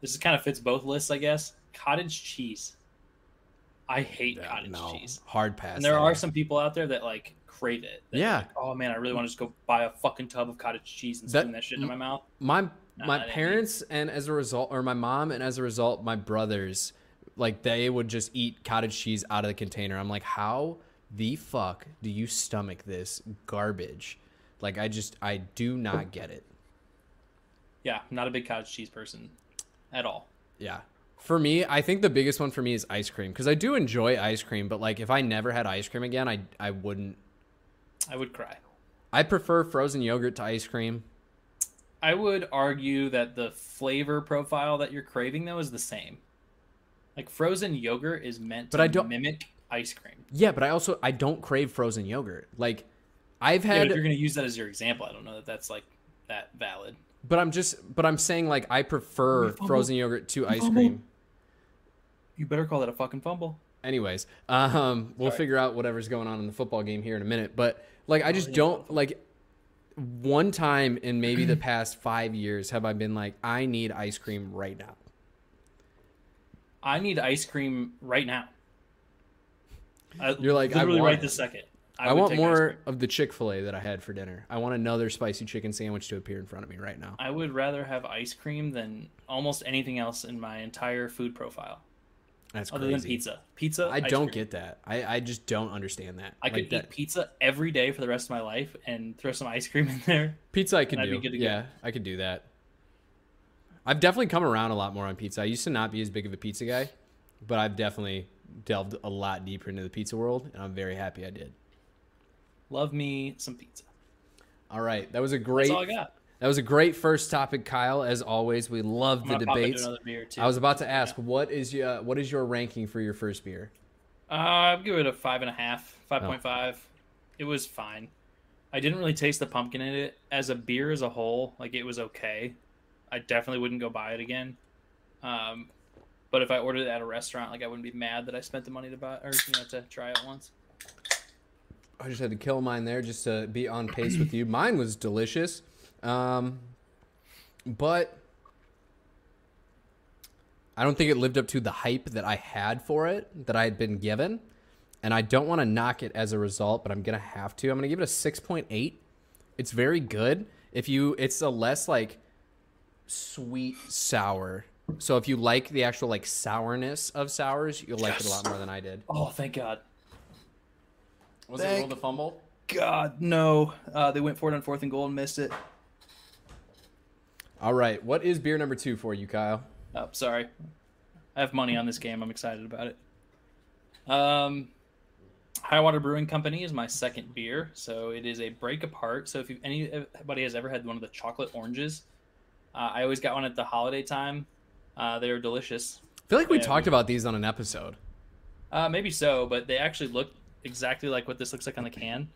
This is kind of fits both lists, I guess. Cottage cheese. I hate Yeah, cottage no, cheese. hard pass. And there are some people out there that like crave it. Yeah. like, oh man, I really want to just go buy a fucking tub of cottage cheese and That- spoon that shit in my mouth. my Nah, my that parents and as a result or my mom and as a result my brothers like they would just eat cottage cheese out of the container. I'm like, how the fuck do you stomach this garbage? Like I just I do not get it. Yeah, I'm not a big cottage cheese person at all. Yeah. For me, I think the biggest one for me is ice cream because I do enjoy ice cream, but like if I never had ice cream again, I I wouldn't. I would cry. I prefer frozen yogurt to ice cream. I would argue that the flavor profile that you're craving though is the same. Like frozen yogurt is meant to But I don't- mimic ice cream. Yeah, but I also I don't crave frozen yogurt. Like I've Yeah, had, if you're going to use that as your example, I don't know that that's like that valid. but I'm just, but I'm saying like I prefer frozen yogurt to ice cream. You better call that a fucking fumble. Anyways, um, we'll Sorry. figure out whatever's going on in the football game here in a minute. But like, I just don't like. One time in maybe the past five years have I been like, I need ice cream right now. I need ice cream right now. I, You're like, I literally want right this second. I, would want more of the Chick Fil A that I had for dinner. I want another spicy chicken sandwich to appear in front of me right now. I would rather have ice cream than almost anything else in my entire food profile, That's other crazy. than pizza. Pizza. I don't cream. get that. I, I just don't understand that. I could that eat pizza every day for the rest of my life and throw some ice cream in there. pizza. I could do. be good to go. yeah, I could do that. I've definitely come around a lot more on pizza. I used to not be as big of a pizza guy, but I've definitely delved a lot deeper into the pizza world, and I'm very happy I did. Love me some pizza. All right, that was a great. That's all I got. That was a great first topic, Kyle. As always, we love the gonna pop into debates. I was about to ask, what is your what is your ranking for your first beer? Uh, I'd give it a five and a half, five Oh. point five. It was fine. I didn't really taste the pumpkin in it as a beer as a whole. Like it was okay. I definitely wouldn't go buy it again. Um, But if I ordered it at a restaurant, like I wouldn't be mad that I spent the money to buy or you know to try it once. I just had to kill mine there just to be on pace with you. Mine was delicious, um, but I don't think it lived up to the hype that I had for it that I had been given, and I don't want to knock it as a result, but I'm gonna have to. I'm gonna give it a six point eight. It's very good. If you, it's a less like sweet sour. So if you like the actual like sourness of sours, you'll like it a lot more than I did. Oh, thank God. Was Thank- it roll the fumble? God, no. Uh, they went for it on fourth and goal and missed it. All right. What is beer number two for you, Kyle? Oh, sorry. I have money on this game. I'm excited about it. Um, Highwater Brewing Company is my second beer, so it is a break apart. So if you, anybody has ever had one of the chocolate oranges, uh, I always got one at the holiday time. Uh, they were delicious. I feel like we Yeah, talked about these on an episode. Uh, maybe so, but they actually look exactly like what this looks like on the can.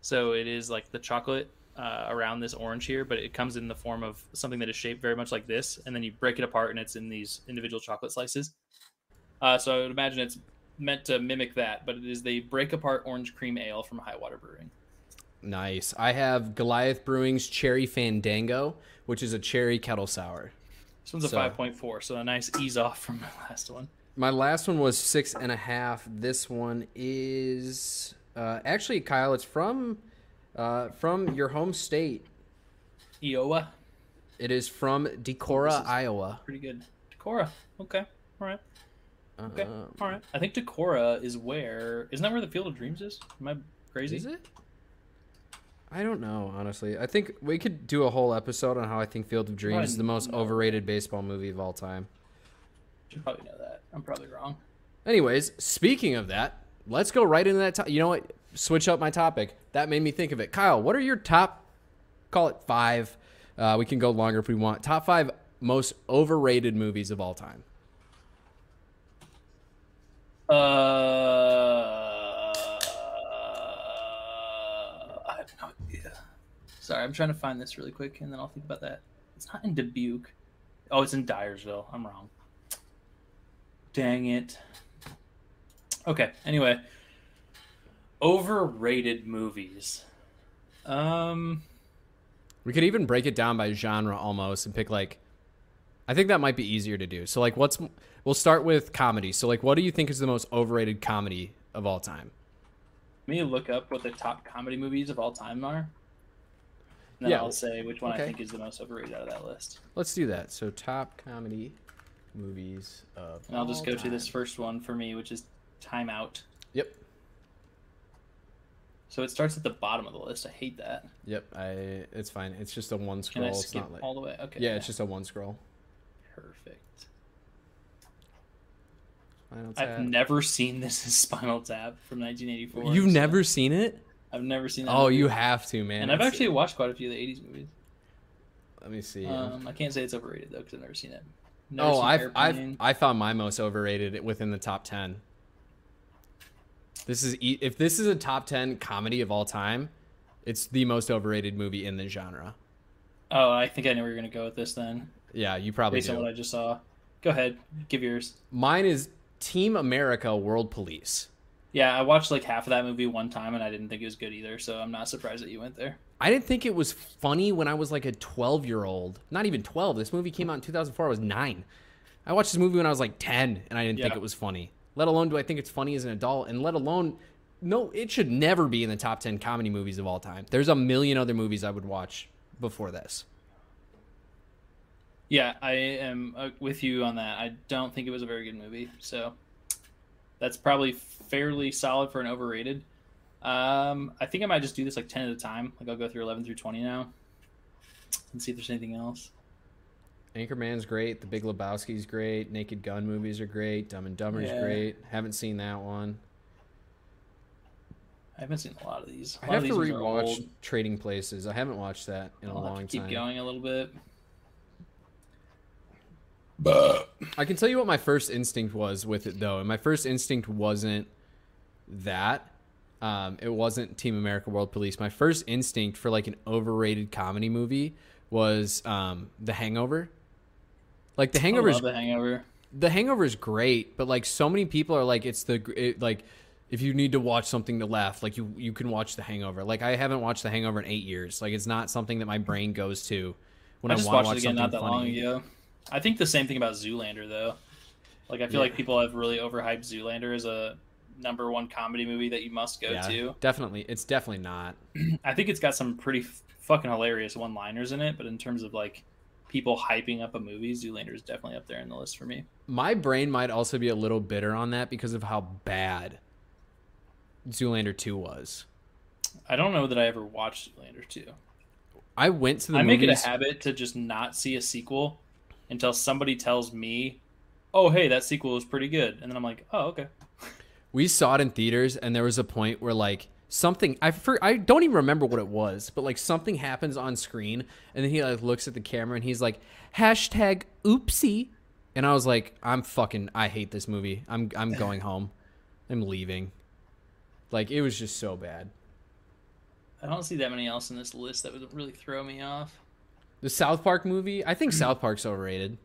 So it is like the chocolate uh, around this orange here, but it comes in the form of something that is shaped very much like this, and then you break it apart, and it's in these individual chocolate slices. Uh, so I would imagine it's meant to mimic that, but it is the break apart orange cream ale from Highwater Brewing. Nice. I have Goliath Brewing's Cherry Fandango, which is a cherry kettle sour. This one's a 5.4, so a nice ease off from my last one. My last one was six and a half. This one is uh, actually Kyle. It's from uh, from your home state. Iowa, It is from Decorah, is- Iowa. pretty good. Decorah, okay, all right, okay, Um, all right. I think Decorah is where isn't that where the Field of Dreams is? Am I crazy? Is it? I don't know, honestly. I think we could do a whole episode on how I think Field of Dreams is the most overrated baseball movie of all time. Should probably know that. I'm probably wrong. Anyways, speaking of that, let's go right into that. To- you know what? Switch up my topic. That made me think of it. Kyle, what are your top? Call it five. Uh, we can go longer if we want. Top five most overrated movies of all time. Uh, I have no idea. Sorry, I'm trying to find this really quick, and then I'll think about that. It's not in Dubuque. Oh, it's in Dyersville. I'm wrong. Dang it. Okay. Anyway, overrated movies. Um. We could even break it down by genre almost and pick like. I think that might be easier to do. So like, what's? We'll start with comedy. So like, what do you think is the most overrated comedy of all time? Let me look up what the top comedy movies of all time are. And then Yeah. I'll say which one Okay. I think is the most overrated out of that list. Let's do that. So top comedy movies of. And I'll just go to this first one for me, which is Time Out. So it starts at the bottom of the list. I hate that. Yep. I. It's fine. It's just a one Can scroll. I It's skip not like. all the way? Okay. Yeah, it's just a one scroll. perfect. I've never seen this as Spinal Tap from 1984. You've so never seen it? I've never seen that. Oh, movie. you have to, man. And I've It's- actually watched quite a few of the 80s movies. Let me see. Um, I can't say it's overrated though because I've never seen it. Never oh, I've I've I found my most overrated within the top ten. This is e- if this is a top ten comedy of all time, it's the most overrated movie in the genre. Oh, I think I know where you're gonna go with this then, Yeah, you probably based on what I just saw. Go ahead, give yours. Mine is Team America: World Police. Yeah, I watched like half of that movie one time and I didn't think it was good either, so I'm not surprised that you went there. I didn't think it was funny when I was like a 12 year old. Not even 12. This movie came out in 2004. I was nine. I watched this movie when I was like 10 and I didn't think it was funny. Let alone do I think it's funny as an adult and let alone no, it should never be in the top 10 comedy movies of all time. There's a million other movies I would watch before this. Yeah, I am uh, with you on that. I don't think it was a very good movie, so that's probably fairly solid for an overrated. Um, I think I might just do this like ten at a time. Like I'll go through eleven through twenty now, and see if there's anything else. Anchorman's great. The Big Lebowski's great. Naked Gun movies are great. Dumb and Dumber's Yeah. great. Haven't seen that one. I haven't seen a lot of these. A I have to rewatch. Trading Places. I haven't watched that in a I'll have long to keep time. going a little bit. I can tell you what my first instinct was with it though, and my first instinct wasn't that. Um, it wasn't Team America World Police. My first instinct for like an overrated comedy movie was um, The Hangover. Like The Hangover is The Hangover. The Hangover is great, but like so many people are like, it's the it, like if you need to watch something to laugh, like you you can watch The Hangover. Like I haven't watched The Hangover in eight years. Like it's not something that my brain goes to when I, I just watched watch it again not that long funny. ago. I think the same thing about Zoolander though. Like I feel Yeah. like people have really overhyped Zoolander as a number one comedy movie that you must go Yeah, to. definitely. It's definitely not. I think it's got some pretty f- fucking hilarious one-liners in it, but in terms of like people hyping up a movie, Zoolander is definitely up there in the list for me. My brain might also be a little bitter on that because of how bad Zoolander 2 was. I don't know that I ever watched Zoolander 2. I went to the I make it a habit to just not see a sequel until somebody tells me, "Oh, hey, that sequel was pretty good," and then I'm like, "Oh, okay." we saw it in theaters and there was a point where like something I for, I don't even remember what it was, but like something happens on screen and then he like looks at the camera and he's like hashtag oopsie and I was like I'm fucking I hate this movie. I'm I'm going home. I'm leaving. Like it was just so bad. I don't see that many else in this list that would really throw me off. The South Park movie, I think South Park's overrated.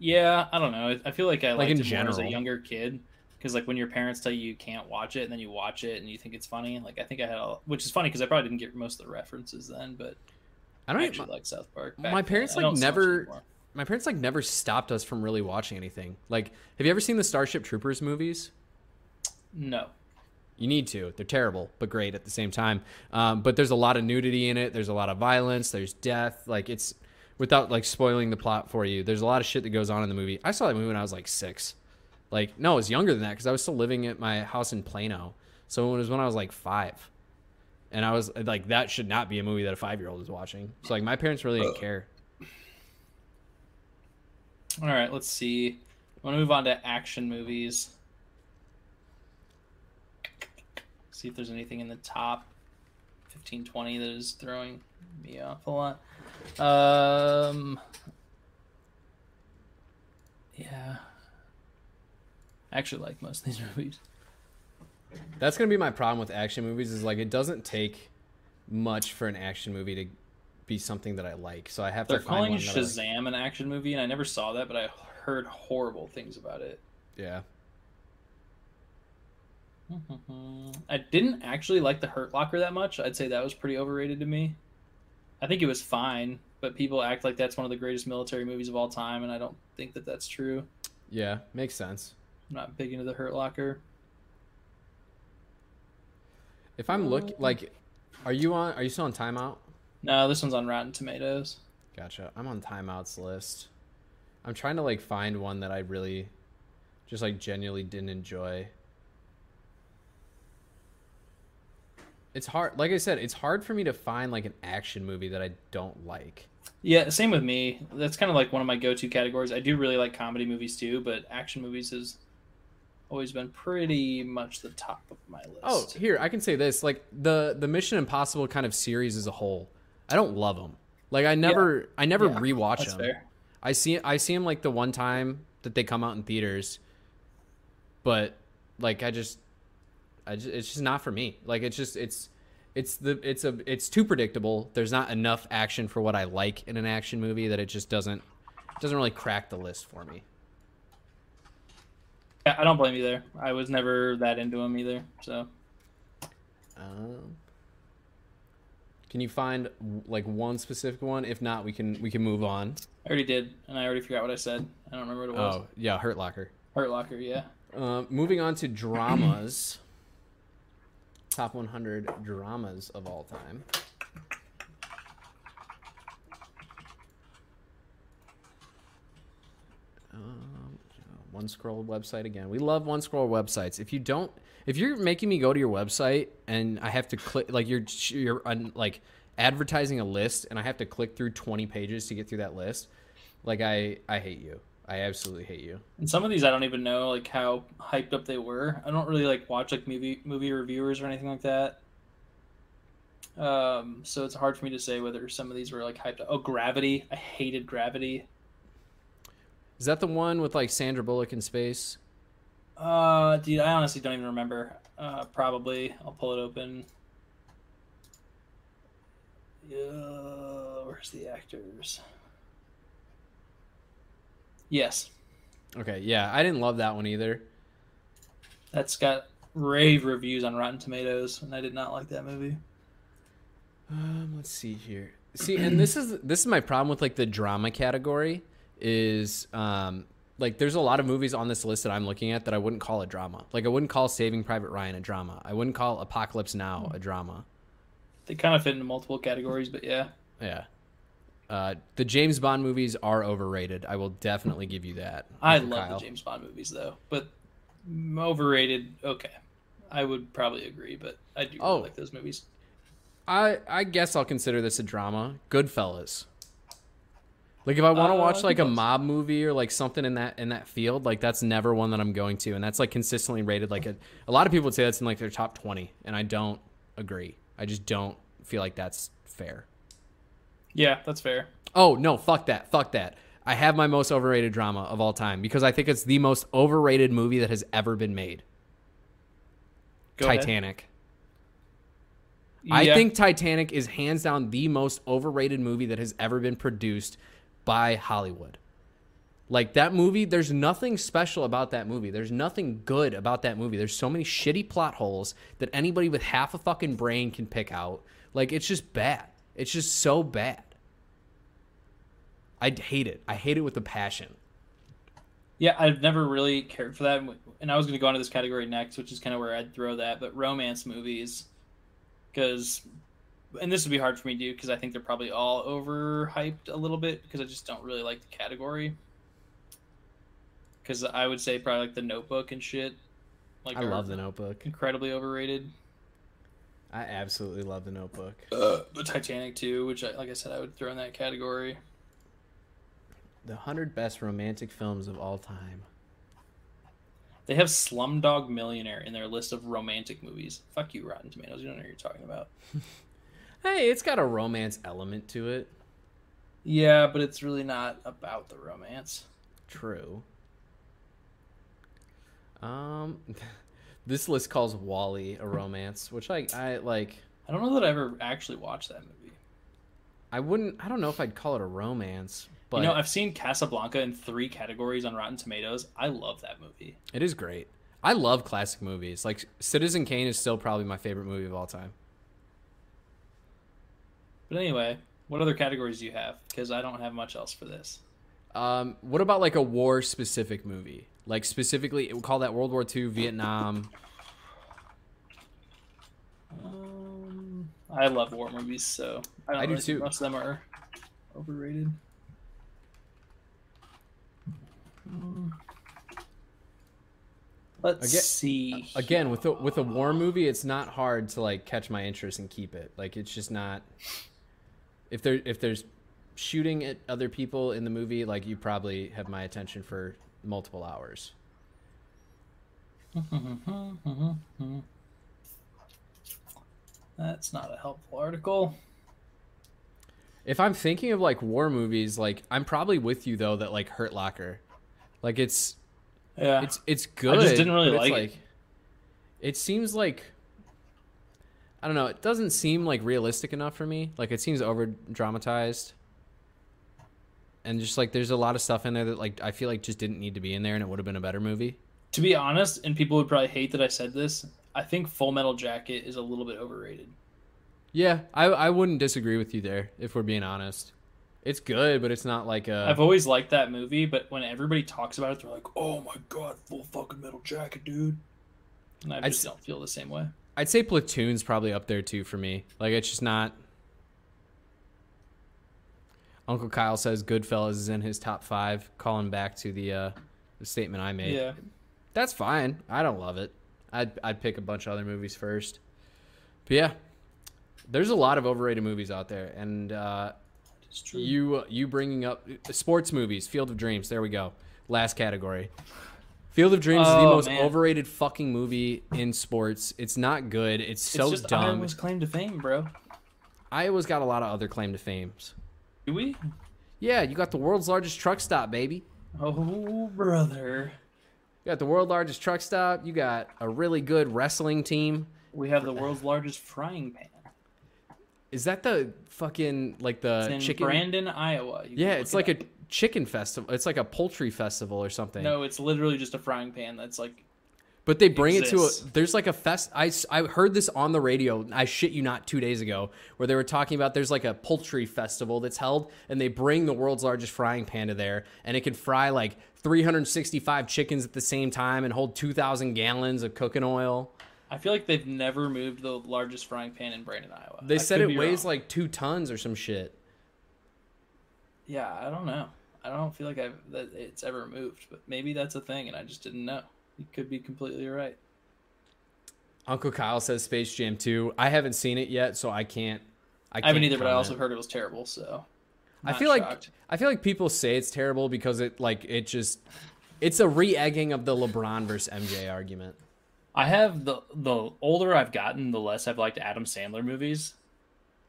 Yeah, I don't know. I feel like I Like liked in it more as a younger kid because like when your parents tell you you can't watch it and then you watch it and you think it's funny. Like I think I had, a, which is funny because I probably didn't get most of the references then, but I I don't actually even, like South Park. my then. parents, I like, don't so much never- my parents like never stopped us from really watching anything. Like, have you ever seen the Starship Troopers movies? No. You need to. They're terrible, but great at the same time. Um, but there's a lot of nudity in it. There's a lot of violence. There's death. Like it's without like spoiling the plot for you. There's a lot of shit that goes on in the movie. I saw that movie when I was like six. Like no, I was younger than that because I was still living at my house in Plano. So it was when I was like five, and I was like, that should not be a movie that a five year old is watching. So like my parents really didn't care. All right, let's see. I want to move on to action movies. See if there's anything in the top 15, 20 that is throwing me off a lot. Um, yeah. I actually like most of these movies. That's gonna be my problem with action movies. Is like it doesn't take much for an action movie to be something that I like. So I have They're to find calling I like. Shazam an action movie, and I never saw that, but I heard horrible things about it. Yeah. I didn't actually like the Hurt Locker that much. I'd say that was pretty overrated to me. I think it was fine, but people act like that's one of the greatest military movies of all time, and I don't think that that's true. Yeah, makes sense. I'm not big into the Hurt Locker. If I'm look uh, like, are you on? Are you still on timeout? No, this one's on Rotten Tomatoes. Gotcha. I'm on timeouts list. I'm trying to like find one that I really, just like genuinely didn't enjoy. It's hard. Like I said, it's hard for me to find like an action movie that I don't like. Yeah, same with me. That's kind of like one of my go-to categories. I do really like comedy movies too, but action movies has always been pretty much the top of my list. Oh, here I can say this: like the the Mission Impossible kind of series as a whole, I don't love them. Like I never, I never Yeah, rewatch them. fair. I see, I see them like the one time that they come out in theaters, but like I just, I just, it's just not for me. Like it's just, it's, it's the, it's a, it's too predictable. There's not enough action for what I like in an action movie that it just doesn't, doesn't really crack the list for me. I don't blame you there. I was never that into them either. So Um, can you find like one specific one? If not, we can we can move on. I already did, and I already forgot what I said. I don't remember what it was. Oh yeah, Hurt Locker. Hurt Locker, yeah. Uh, moving on to dramas. Top 100 dramas of all time. Um, one scroll website again. We love one scroll websites. If you don't, if you're making me go to your website and I have to click, like you're you're un, like advertising a list, and I have to click through 20 pages to get through that list, like I I hate you. I absolutely hate you. And some of these I don't even know like how hyped up they were. I don't really like watch like movie movie reviewers or anything like that. Um, so it's hard for me to say whether some of these were like hyped up. Oh, Gravity. I hated Gravity. Is that the one with like Sandra Bullock in space? Uh, dude, I honestly don't even remember. Uh, probably. I'll pull it open. Uh, where's the actors? Yes. Okay, yeah, I didn't love that one either. That's got rave reviews on Rotten Tomatoes, and I did not like that movie. Um, let's see here. See, and this is this is my problem with like the drama category is um like there's a lot of movies on this list that I'm looking at that I wouldn't call a drama. Like I wouldn't call Saving Private Ryan a drama. I wouldn't call Apocalypse Now a drama. They kind of fit into multiple categories, but yeah. Yeah. Uh, the James Bond movies are overrated. I will definitely give you that. I love Kyle. the James Bond movies though, but overrated. Okay, I would probably agree, but I do really Oh. like those movies. I I guess I'll consider this a drama. Goodfellas. Like if I want to Uh, watch like a mob movie or like something in that in that field, like that's never one that I'm going to, and that's like consistently rated. Like a, a lot of people would say that's in like their top twenty, and I don't agree. I just don't feel like that's fair. Yeah, that's fair. Oh no, fuck that, fuck that. I have my most overrated drama of all time because I think it's the most overrated movie that has ever been made. Go. Titanic. I think Titanic is hands down the most overrated movie that has ever been produced by Hollywood. Like that movie, there's nothing special about that movie. There's nothing good about that movie. There's so many shitty plot holes that anybody with half a fucking brain can pick out. Like it's just bad. It's just so bad. I hate it. I hate it with a passion. Yeah, I've never really cared for that, and I was going to go into this category next, which is kind of where I'd throw that. But romance movies, because, and this would be hard for me to do because I think they're probably all overhyped a little bit because I just don't really like the category. Because I would say probably like The Notebook and shit. Like I love The Notebook. incredibly overrated. I absolutely love The Notebook. Uh, but Titanic too, which I, like I said, I would throw in that category. The 100 best romantic films of all time. They have Slumdog Millionaire in their list of romantic movies. Fuck you, Rotten Tomatoes. You don't know what you're talking about. Hey, it's got a romance element to it. Yeah, but it's really not about the romance. True. Um, this list calls WALL-E a romance, which I I like. I don't know that I ever actually watched that movie. I wouldn't. I don't know if I'd call it a romance, but you know, I've seen Casablanca in three categories on Rotten Tomatoes. I love that movie. it is great. I love classic movies. Like Citizen Kane is still probably my favorite movie of all time. But anyway, what other categories do you have? Because I don't have much else for this. Um, what about like a war specific movie? Like specifically, we'll call that World War II, Vietnam. Um, I love war movies, so I, don't I do really too. Most of them are overrated. Hmm. Let's Again- see. Again, with a, with a war movie, it's not hard to like catch my interest and keep it. Like it's just not. If there if there's shooting at other people in the movie, like you probably have my attention for multiple hours. That's not a helpful article. If I'm thinking of like war movies, like I'm probably with you though that like Hurt Locker, like it's Yeah. it's it's good. I just didn't really it's, like it. It seems like I don't know. It doesn't seem like realistic enough for me. Like it seems over dramatized, and just like there's a lot of stuff in there that like I feel like just didn't need to be in there, and it would have been a better movie. to be honest, and people would probably hate that I said this, I think Full Metal Jacket is a little bit overrated. Yeah, I I wouldn't disagree with you there if we're being honest. It's good, but it's not like a. I've always liked that movie, but when everybody talks about it, they're like, "Oh my god, Full fucking Metal Jacket, dude!" And I just s- don't feel the same way. I'd say Platoon's probably up there too for me. Like it's just not. Uncle Kyle says Goodfellas is in his top five, calling back to the uh, the statement I made. Yeah, That's fine. I don't love it. I'd I'd pick a bunch of other movies first. But yeah, there's a lot of overrated movies out there, and uh, true. you you bringing up sports movies, Field of Dreams. There we go. Last category. Field of Dreams is the Oh, most man. overrated fucking movie in sports. It's not good. It's so it's just dumb. Iowa's claim to fame, bro. Iowa's got a lot of other claim to fames. Do we? Yeah, you got the world's largest truck stop, baby. Oh, brother. You got the world's largest truck stop. You got a really good wrestling team. We have the world's largest frying pan. is that the fucking like the It's in chicken? Brandon, Iowa. You yeah, it's it like a chicken festival. It's like a poultry festival or something. No, it's literally just a frying pan that's like But they bring it to a. There's like a fest. I, I heard this on the radio. I shit you not, two days ago, where they were talking about there's like a poultry festival that's held, and they bring the world's largest frying pan to there, and it can fry like 365 chickens at the same time and hold 2,000 gallons of cooking oil. I feel like they've never moved the largest frying pan in Brandon, Iowa. They I said it weighs wrong. like two tons or some shit. Yeah, I don't know. I don't feel like I've that it's ever moved, but maybe that's a thing, and I just didn't know. You could be completely right. Uncle Kyle says Space Jam 2. I haven't seen it yet, so I can't. I, I, haven't can't either, but I also heard it was terrible. So I feel like. I feel like people say it's terrible because it like it just it's a re-egging of the LeBron versus MJ argument. I have the the older I've gotten, the less I've liked Adam Sandler movies,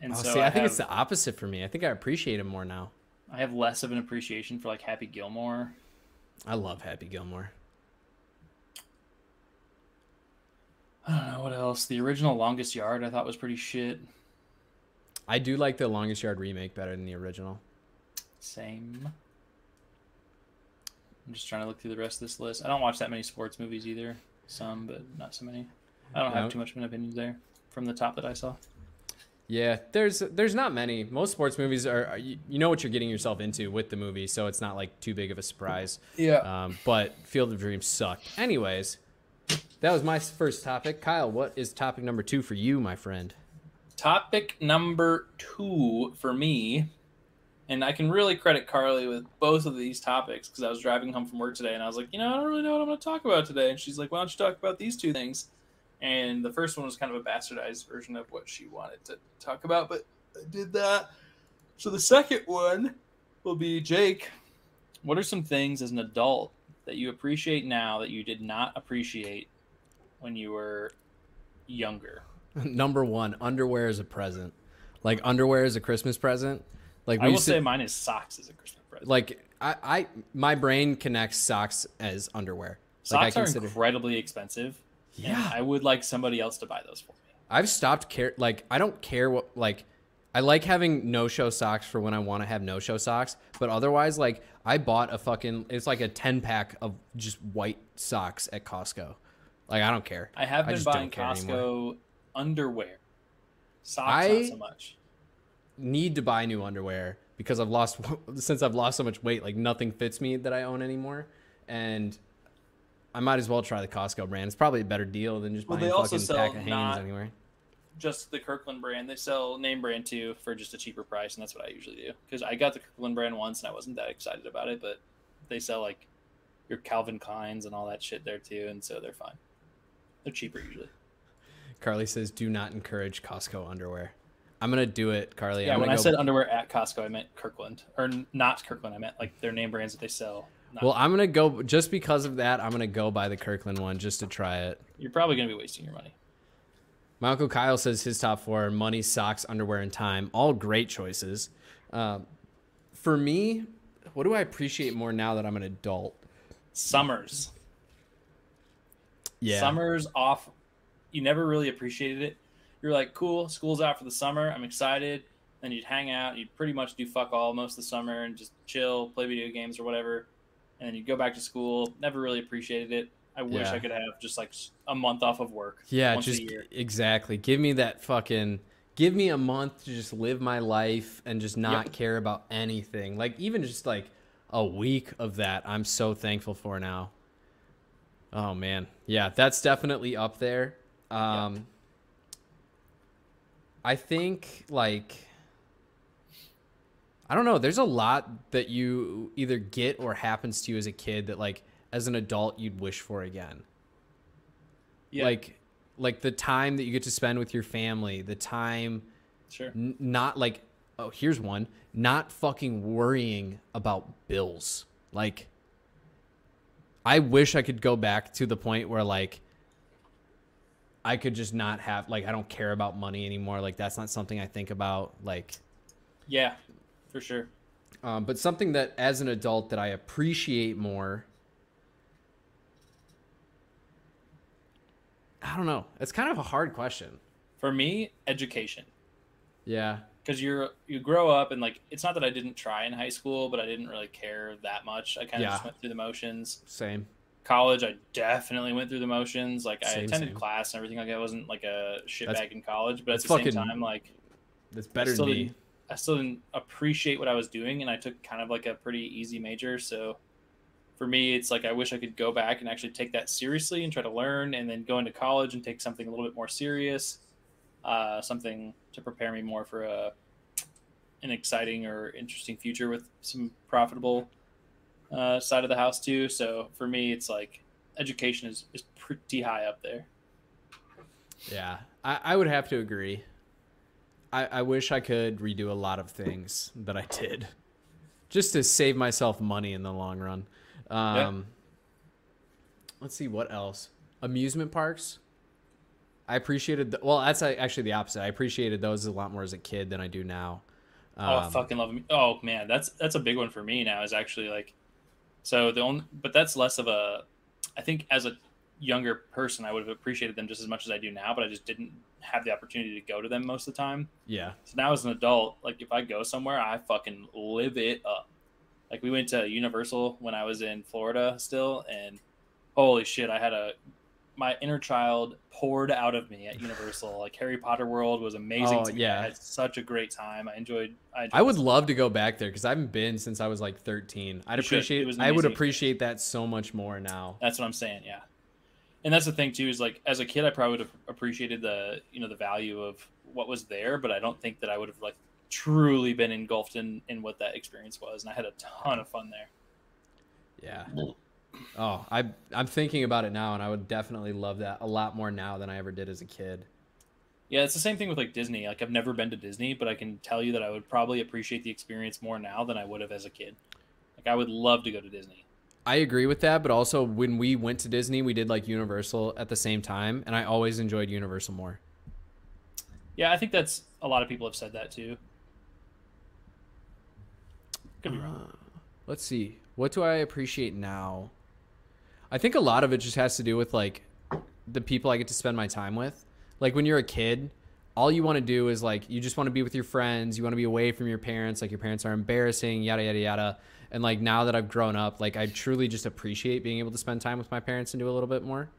and Oh, so see, I, I, think have, it's the opposite for me. I think I appreciate him more now. I have less of an appreciation for like Happy Gilmore. I love Happy Gilmore. I don't know what else. The original Longest Yard I thought was pretty shit. I do like the Longest Yard remake better than the original. Same. I'm just trying to look through the rest of this list. I don't watch that many sports movies either. Some, but not so many. I don't No. have too much of an opinion there from the top that I saw. Yeah, there's there's not many. Most sports movies are, are you, you know what you're getting yourself into with the movie, so it's not like too big of a surprise. Yeah. Um, but Field of Dreams sucked. Anyways, that was my first topic. Kyle, what is topic number two for you, my friend? Topic number two for me, and I can really credit Carly with both of these topics because I was driving home from work today and I was like, you know, I don't really know what I'm going to talk about today. And she's like, why don't you talk about these two things? And the first one was kind of a bastardized version of what she wanted to talk about, but I did that. So the second one will be Jake. What are some things as an adult that you appreciate now that you did not appreciate when you were younger? Number one, underwear is a present. Like underwear is a Christmas present. Like I will used to- say mine is socks as a Christmas present. like I, I my brain connects socks as underwear. Like Socks I are consider incredibly expensive. Yeah. I would like somebody else to buy those for me. I've stopped care like I don't care what like I like having no show socks for when I want to have no show socks, but otherwise like I bought a fucking it's like a 10 pack of just white socks at Costco. Like I don't care. I have been just buying Costco anymore. underwear. Socks I- not so much. Need to buy new underwear because I've lost since I've lost so much weight, like nothing fits me that I own anymore and I might as well try the Costco brand. It's probably a better deal than just Well, buying a fucking pack of Hanes anywhere. just the Kirkland brand. They sell name brand too for just a cheaper price, and that's what I usually do. Because I got the Kirkland brand once, and I wasn't that excited about it, but they sell like your Calvin Kleins and all that shit there too, and so they're fine. They're cheaper usually. Carly says, "Do not encourage Costco underwear." I'm gonna do it, Carly. Yeah, when I said underwear at Costco, I meant Kirkland or not Kirkland. I meant like their name brands that they sell. Not- well, I'm gonna go just because of that. I'm gonna go buy the Kirkland one just to try it. you're probably gonna be wasting your money. My uncle Kyle says his top four are money, socks, underwear, and time. All great choices. Um, for me, what do I appreciate more now that I'm an adult? Summers. Yeah, Summers off. You never really appreciated it. You're like, cool, school's out for the summer. I'm excited. Then you'd hang out. You'd pretty much do fuck all most of the summer and just chill, play video games or whatever. And then you'd go back to school. Never really appreciated it. I wish Yeah. I could have just like a month off of work. yeah, just exactly. Give me that fucking. Give me a month to just live my life and just not Yep. care about anything. Like even just like a week of that, I'm so thankful for now. Oh man, yeah, that's definitely up there. Um, I think like I don't know. There's a lot that you either get or happens to you as a kid that like as an adult you'd wish for again. Yeah, Like like the time that you get to spend with your family, the time sure. n- not like oh here's one not fucking worrying about bills like i wish i could go back to the point where like i could just not have like i don't care about money anymore like that's not something i think about like Yeah, for sure. um, but something that as an adult that i appreciate more i don't know it's kind of a hard question For me, education. Yeah. because you're you grow up and like it's not that I didn't try in high school, but I didn't really care that much. I kind of Yeah. just went through the motions. Same. College, I definitely went through the motions. Like I attended same. class and everything like that. I wasn't like a shitbag in college, but at the same time, like That's better than me. I still didn't appreciate what I was doing, and I took kind of like a pretty easy major. So for me, it's like I wish I could go back and actually take that seriously and try to learn, and then go into college and take something a little bit more serious, uh, something to prepare me more for a an exciting or interesting future with some profitable uh, side of the house too. So for me, it's like education is is pretty high up there. Yeah, I, I would have to agree. I, I wish I could redo a lot of things that I did just to save myself money in the long run. Um, Let's see what else. Amusement parks. I appreciated. The, well, that's actually the opposite. I appreciated those a lot more as a kid than I do now. oh, I Um, fucking love them. Oh man, that's that's a big one for me now. Is actually like, so the only, but that's less of a. I think as a younger person, I would have appreciated them just as much as I do now, but I just didn't have the opportunity to go to them most of the time. Yeah. So now as an adult, like if I go somewhere, I fucking live it up. Like we went to Universal when I was in Florida still, and holy shit, I had a my inner child poured out of me at Universal. Like Harry Potter World was amazing. Oh, to me. yeah. I had such a great time. I enjoyed. I, enjoyed I would love to go back there because I haven't been since I was like 13. I'd You appreciate. was I would appreciate that so much more now. That's what I'm saying. Yeah, and that's the thing too. Is like as a kid, I probably would have appreciated the you know the value of what was there, but I don't think that I would have like truly been engulfed in in what that experience was. And I had a ton of fun there. Yeah. Oh, I I'm thinking about it now, and I would definitely love that a lot more now than I ever did as a kid. Yeah, it's the same thing with like Disney. Like I've never been to Disney, but I can tell you that I would probably appreciate the experience more now than I would have as a kid. Like I would love to go to Disney. I agree with that, but also when we went to Disney, we did like Universal at the same time, and I always enjoyed Universal more. Yeah, I think that's a lot of people have said that too. Could be wrong. Uh, let's see. What do I appreciate now? I think a lot of it just has to do with like the people I get to spend my time with. Like when you're a kid, all you want to do is like you just want to be with your friends, you want to be away from your parents, like your parents are embarrassing, yada yada yada. And like now that I've grown up, like I truly just appreciate being able to spend time with my parents and do a little bit more.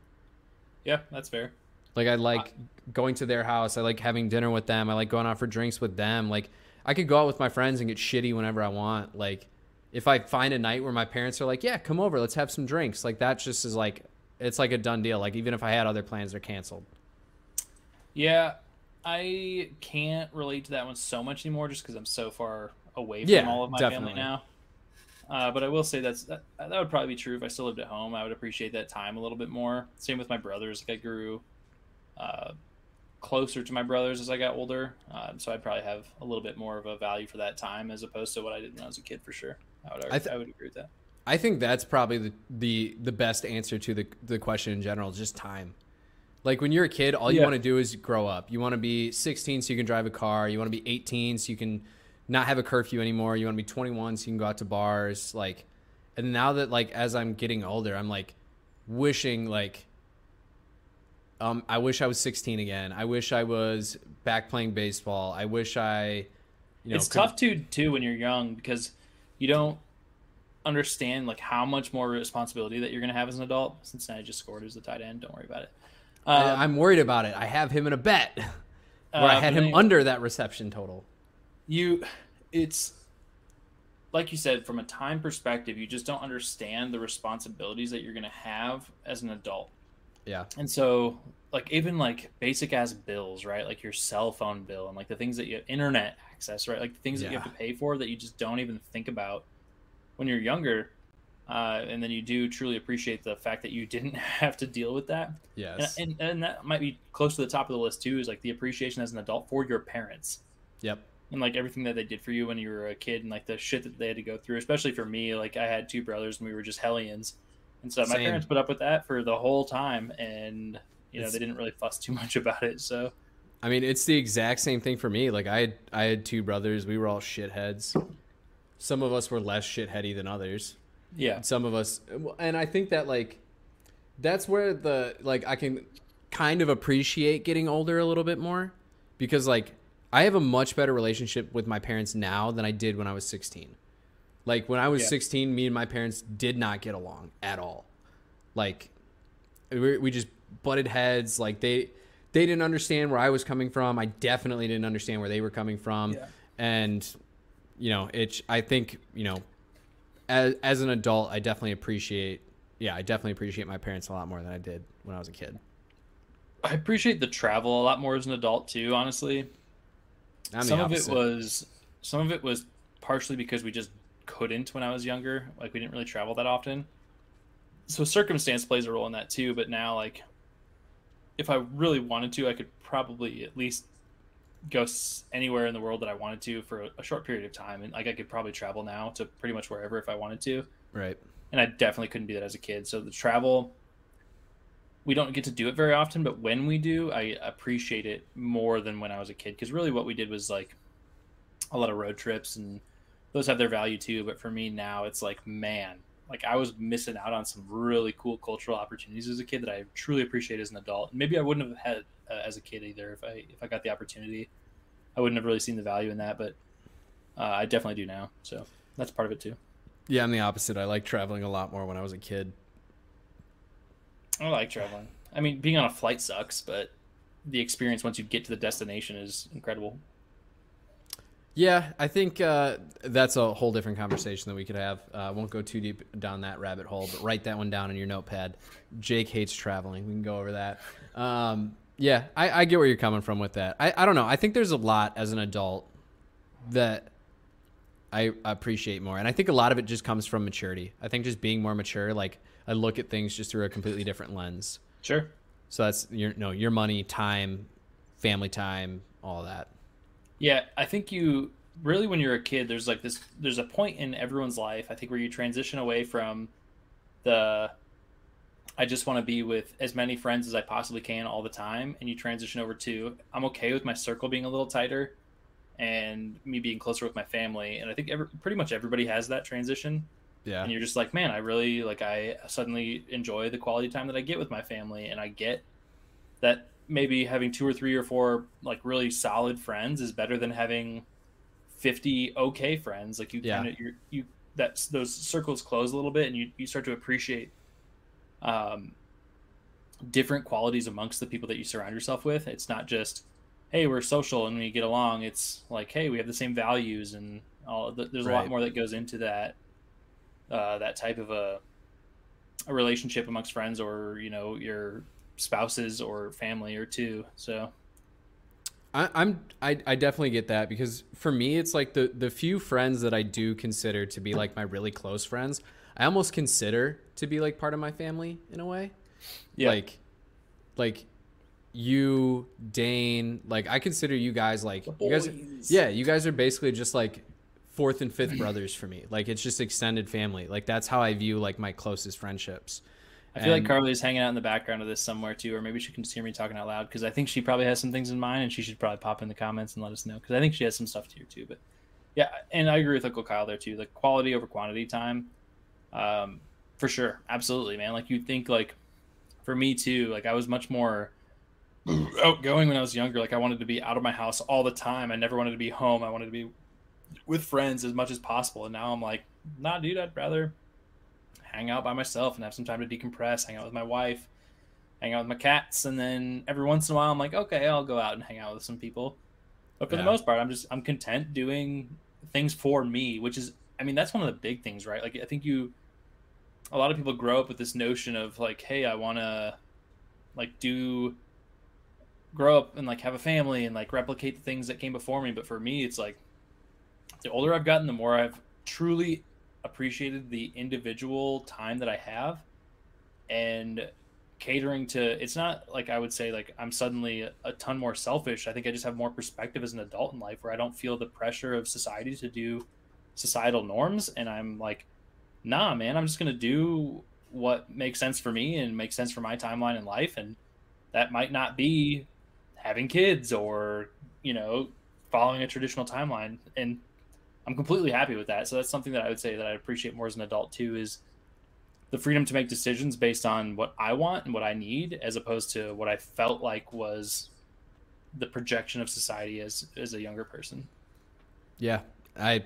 Yeah, that's fair. Like I like going to their house. I like having dinner with them. I like going out for drinks with them. Like I could go out with my friends and get shitty whenever I want. Like if I find a night where my parents are like, "Yeah, come over, let's have some drinks." Like that just is like it's like a done deal. Like even if I had other plans, they're canceled. Yeah, I can't relate to that one so much anymore, just because I'm so far away from Yeah, all of my definitely. family now. Uh, but I will say that's that, that would probably be true if I still lived at home. I would appreciate that time a little bit more. Same with my brothers. Like I grew uh, closer to my brothers as I got older, um, so I'd probably have a little bit more of a value for that time as opposed to what I did when I was a kid, for sure. I would I th- I would agree with that. I think that's probably the the, the best answer to the the question in general, just time. Like when you're a kid, all you Yeah. want to do is grow up. You want to be 16 so you can drive a car. You want to be 18 so you can not have a curfew anymore. You want to be 21 so you can go out to bars. Like, and now that like as I'm getting older, I'm like wishing like um I wish I was 16 again. I wish I was back playing baseball. I wish I you know it's tough to too when you're young because you don't understand like how much more responsibility that you're going to have as an adult. Since I just scored as the tight end. Don't worry about it. I, Um, I'm worried about it. I have him in a bet where I uh, had him then under that reception total. You, it's like you said from a time perspective, you just don't understand the responsibilities that you're going to have as an adult. Yeah. And so, like even like basic ass bills, right? Like your cell phone bill and like the things that you internet access, right? Like the things that you have to pay for that you just don't even think about when you're younger. Uh, and then you do truly appreciate the fact that you didn't have to deal with that. Yes. And, and, and that might be close to the top of the list too, is like the appreciation as an adult for your parents yep. and like everything that they did for you when you were a kid and like the shit that they had to go through especially for me like i had two brothers and we were just hellions and so my parents put up with that for the whole time and you know It's- they didn't really fuss too much about it so I mean, it's the exact same thing for me. Like I had, I had two brothers. We were all shitheads. Some of us were less shitheady than others. Yeah Some of us, and I think that like, that's where the like I can kind of appreciate getting older a little bit more, because like I have a much better relationship with my parents now than I did when I was 16. Like when I was Yeah. 16, me and my parents did not get along at all. Like we, we just butted heads. Like they they didn't understand where I was coming from. I definitely didn't understand where they were coming from. Yeah. And you know, it's I think, you know, as as an adult, I definitely appreciate yeah, I definitely appreciate my parents a lot more than I did when I was a kid. I appreciate the travel a lot more as an adult too. Honestly, I'm some of it was some of it was partially because we just couldn't when I was younger. Like we didn't really travel that often. So circumstance plays a role in that too. But now, like, if I really wanted to, I could probably at least go anywhere in the world that I wanted to for a, a short period of time, and like I could probably travel now to pretty much wherever if I wanted to. right. and I definitely couldn't do that as a kid. So the travel, we don't get to do it very often, but when we do, I appreciate it more than when I was a kid. Because really, what we did was like a lot of road trips, and those have their value too. But for me now, it's like man, like I was missing out on some really cool cultural opportunities as a kid that I truly appreciate as an adult. Maybe I wouldn't have had uh, as a kid either if I if I got the opportunity. I wouldn't have really seen the value in that, but uh, I definitely do now. So that's part of it too. Yeah, I'm the opposite. I like traveling a lot more when I was a kid. I like traveling. I mean, being on a flight sucks, but the experience once you get to the destination is incredible. Yeah, I think uh, that's a whole different conversation that we could have. Uh, won't go too deep down that rabbit hole, but write that one down in your notepad. Jake hates traveling. We can go over that. Um, yeah, I, I get where you're coming from with that. I, I don't know. I think there's a lot as an adult that I appreciate more. And I think a lot of it just comes from maturity. I think just being more mature, like I look at things just through a completely different lens. Sure. So that's your no, your money, time, family time, all that. Yeah, I think you really when you're a kid, there's like this. There's a point in everyone's life, I think, where you transition away from the I just want to be with as many friends as I possibly can all the time, and you transition over to I'm okay with my circle being a little tighter, and me being closer with my family. And I think every, pretty much everybody has that transition. Yeah. and you're just like man i really like i suddenly enjoy the quality time that i get with my family and i get that maybe having two or three or four like really solid friends is better than having 50 okay friends like you Yeah. kind of you you that's those circles close a little bit and you, you start to appreciate um different qualities amongst the people that you surround yourself with. It's not just hey we're social and we get along. It's like hey we have the same values and all th- there's a lot more that goes into that uh, that type of a, a relationship amongst friends or you know your spouses or family or two. So I, I'm I, I definitely get that because for me it's like the the few friends that I do consider to be like my really close friends I almost consider to be like part of my family in a way. Yeah. like like you Dane like I consider you guys like you guys yeah you guys are basically just like fourth and fifth brothers for me. Like it's just extended family. Like that's how I view like my closest friendships. I feel like And- carly's hanging out in the background of this somewhere too or maybe she can just hear me talking out loud because i think she probably has some things in mind and she should probably pop in the comments and let us know because i think she has some stuff here too but yeah and i agree with uncle kyle there too. Like quality over quantity time um for sure. Absolutely man. Like you think like for me too like i was much more outgoing when i was younger. Like i wanted to be out of my house all the time. I never wanted to be home. I wanted to be with friends as much as possible. And now i'm like nah dude i'd rather hang out by myself and have some time to decompress hang out with my wife hang out with my cats. And then every once in a while i'm like okay i'll go out and hang out with some people. But for Yeah. the most part i'm just i'm content doing things for me which is i mean that's one of the big things right? Like i think you a lot of people grow up with this notion of like hey i want to like do grow up and like have a family and like replicate the things that came before me. But for me it's like the older i've gotten the more i've truly appreciated the individual time that i have and catering to it's not like i would say like i'm suddenly a, ton more selfish. I think i just have more perspective as an adult in life where i don't feel the pressure of society to do societal norms. And i'm like nah man i'm just gonna do what makes sense for me and makes sense for my timeline in life and that might not be having kids or you know following a traditional timeline and i'm completely happy with that so that's something that i would say that i appreciate more as an adult too is the freedom to make decisions based on what i want and what i need as opposed to what i felt like was the projection of society as as a younger person. Yeah, I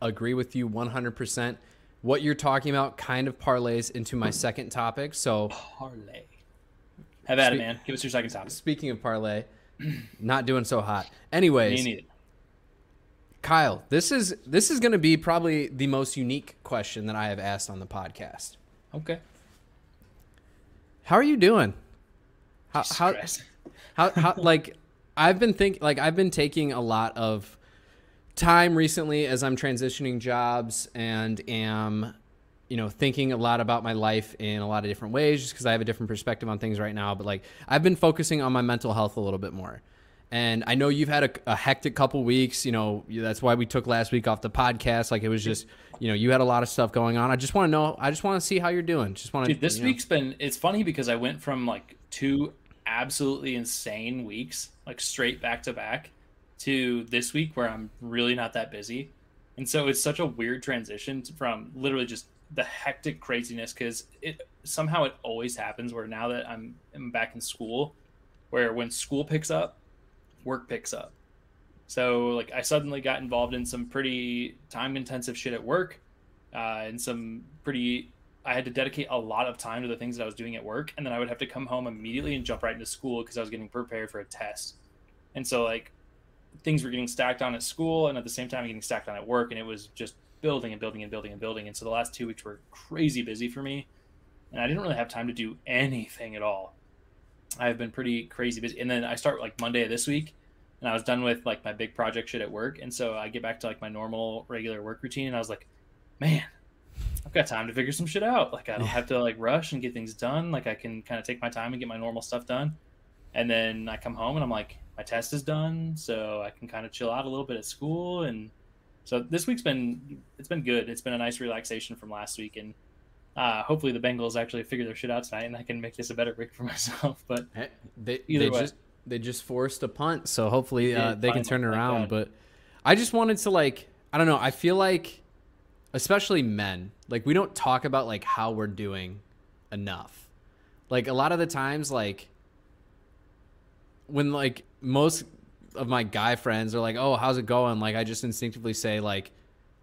agree with you 100%. What you're talking about kind of parlays into my second topic. So, parlay. Have at it, man. Give us your second topic. Speaking of parlay, not doing so hot. Anyways. Kyle, this is this is going to be probably the most unique question that I have asked on the podcast. Okay. How are you doing? How how, Stress. how how like I've been think like I've been taking a lot of time recently as I'm transitioning jobs and am you know thinking a lot about my life in a lot of different ways just because I have a different perspective on things right now but like I've been focusing on my mental health a little bit more. And I know you've had a, a hectic couple weeks, you know, that's why we took last week off the podcast like it was just, you know, you had a lot of stuff going on. I just want to know I just want to see how you're doing. Just want to Dude, this you know. week's been it's funny because I went from like two absolutely insane weeks, like straight back to back, to this week where I'm really not that busy. And so it's such a weird transition from literally just the hectic craziness because it somehow it always happens where now that I'm, I'm back in school, where when school picks up, work picks up. So like I suddenly got involved in some pretty time intensive shit at work, uh, and some pretty I had to dedicate a lot of time to the things that I was doing at work, and then I would have to come home immediately and jump right into school because I was getting prepared for a test. And so like things were getting stacked on at school, and at the same time getting stacked on at work, and it was just building and building and building and building. And so the last two weeks were crazy busy for me, and I didn't really have time to do anything at all. I've been pretty crazy busy, and then I start like Monday of this week, and I was done with like my big project shit at work, and so I get back to like my normal regular work routine, and I was like, man, I've got time to figure some shit out. Like I don't have to like rush and get things done. Like I can kind of take my time and get my normal stuff done. And then I come home and I'm like, my test is done, so I can kind of chill out a little bit at school. And so this week's been it's been good. It's been a nice relaxation from last week, and uh, hopefully the Bengals actually figure their shit out tonight, and I can make this a better week for myself. But They, Either they way. just they just forced a punt, so hopefully They uh, they can turn it around. God. But I just wanted to like I don't know. I feel like, especially men, like we don't talk about like how we're doing enough. Like a lot of the times, like when like most of my guy friends are like, "Oh, how's it going?" Like I just instinctively say like,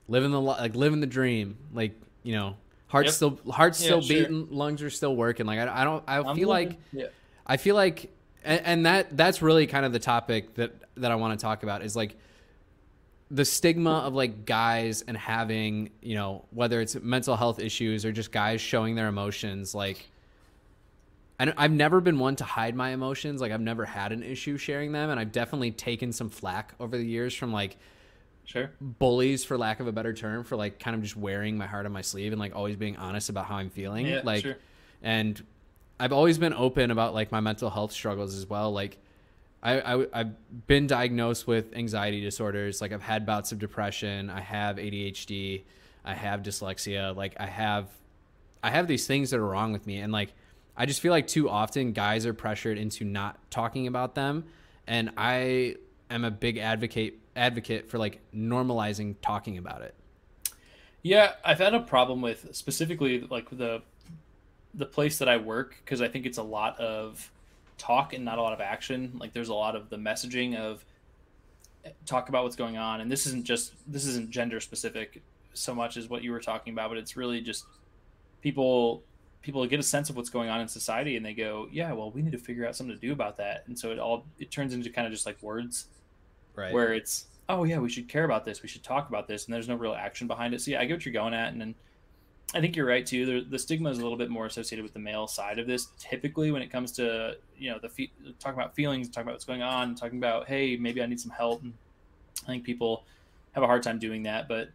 "Living the like living the dream." Like you know, heart's Yep. still heart's Yeah, still sure. beating, lungs are still working. Like I, I don't I I'm feel like. yeah. I feel like, and, and that that's really kind of the topic that that I want to talk about is like the stigma of like guys and having you know whether it's mental health issues or just guys showing their emotions like. I don't- I've never been one to hide my emotions. Like I've never had an issue sharing them, and I've definitely taken some flack over the years from like Sure. bullies, for lack of a better term, for like kind of just wearing my heart on my sleeve and like always being honest about how I'm feeling. Yeah, like, sure. and I've always been open about like my mental health struggles as well. Like, I, I I've been diagnosed with anxiety disorders. Like, I've had bouts of depression. I have ADHD. I have dyslexia. Like, I have, I have these things that are wrong with me, and like, I just feel like too often guys are pressured into not talking about them, and I am a big advocate advocate for like normalizing talking about it. Yeah, I've had a problem with specifically like the the place that I work because I think it's a lot of talk and not a lot of action. Like there's a lot of the messaging of eh, talk about what's going on and this isn't just this isn't gender specific so much as what you were talking about, but it's really just people people get a sense of what's going on in society and they go, "Yeah, well, we need to figure out something to do about that." And so it all it turns into kind of just like words Right. where it's oh yeah we should care about this. We should talk about this. And there's no real action behind it. So yeah i get what you're going at. And then i think you're right too. The, the stigma is a little bit more associated with the male side of this. Typically when it comes to you know the fe- talking about feelings talking about what's going on talking about hey maybe i need some help. And i think people have a hard time doing that. But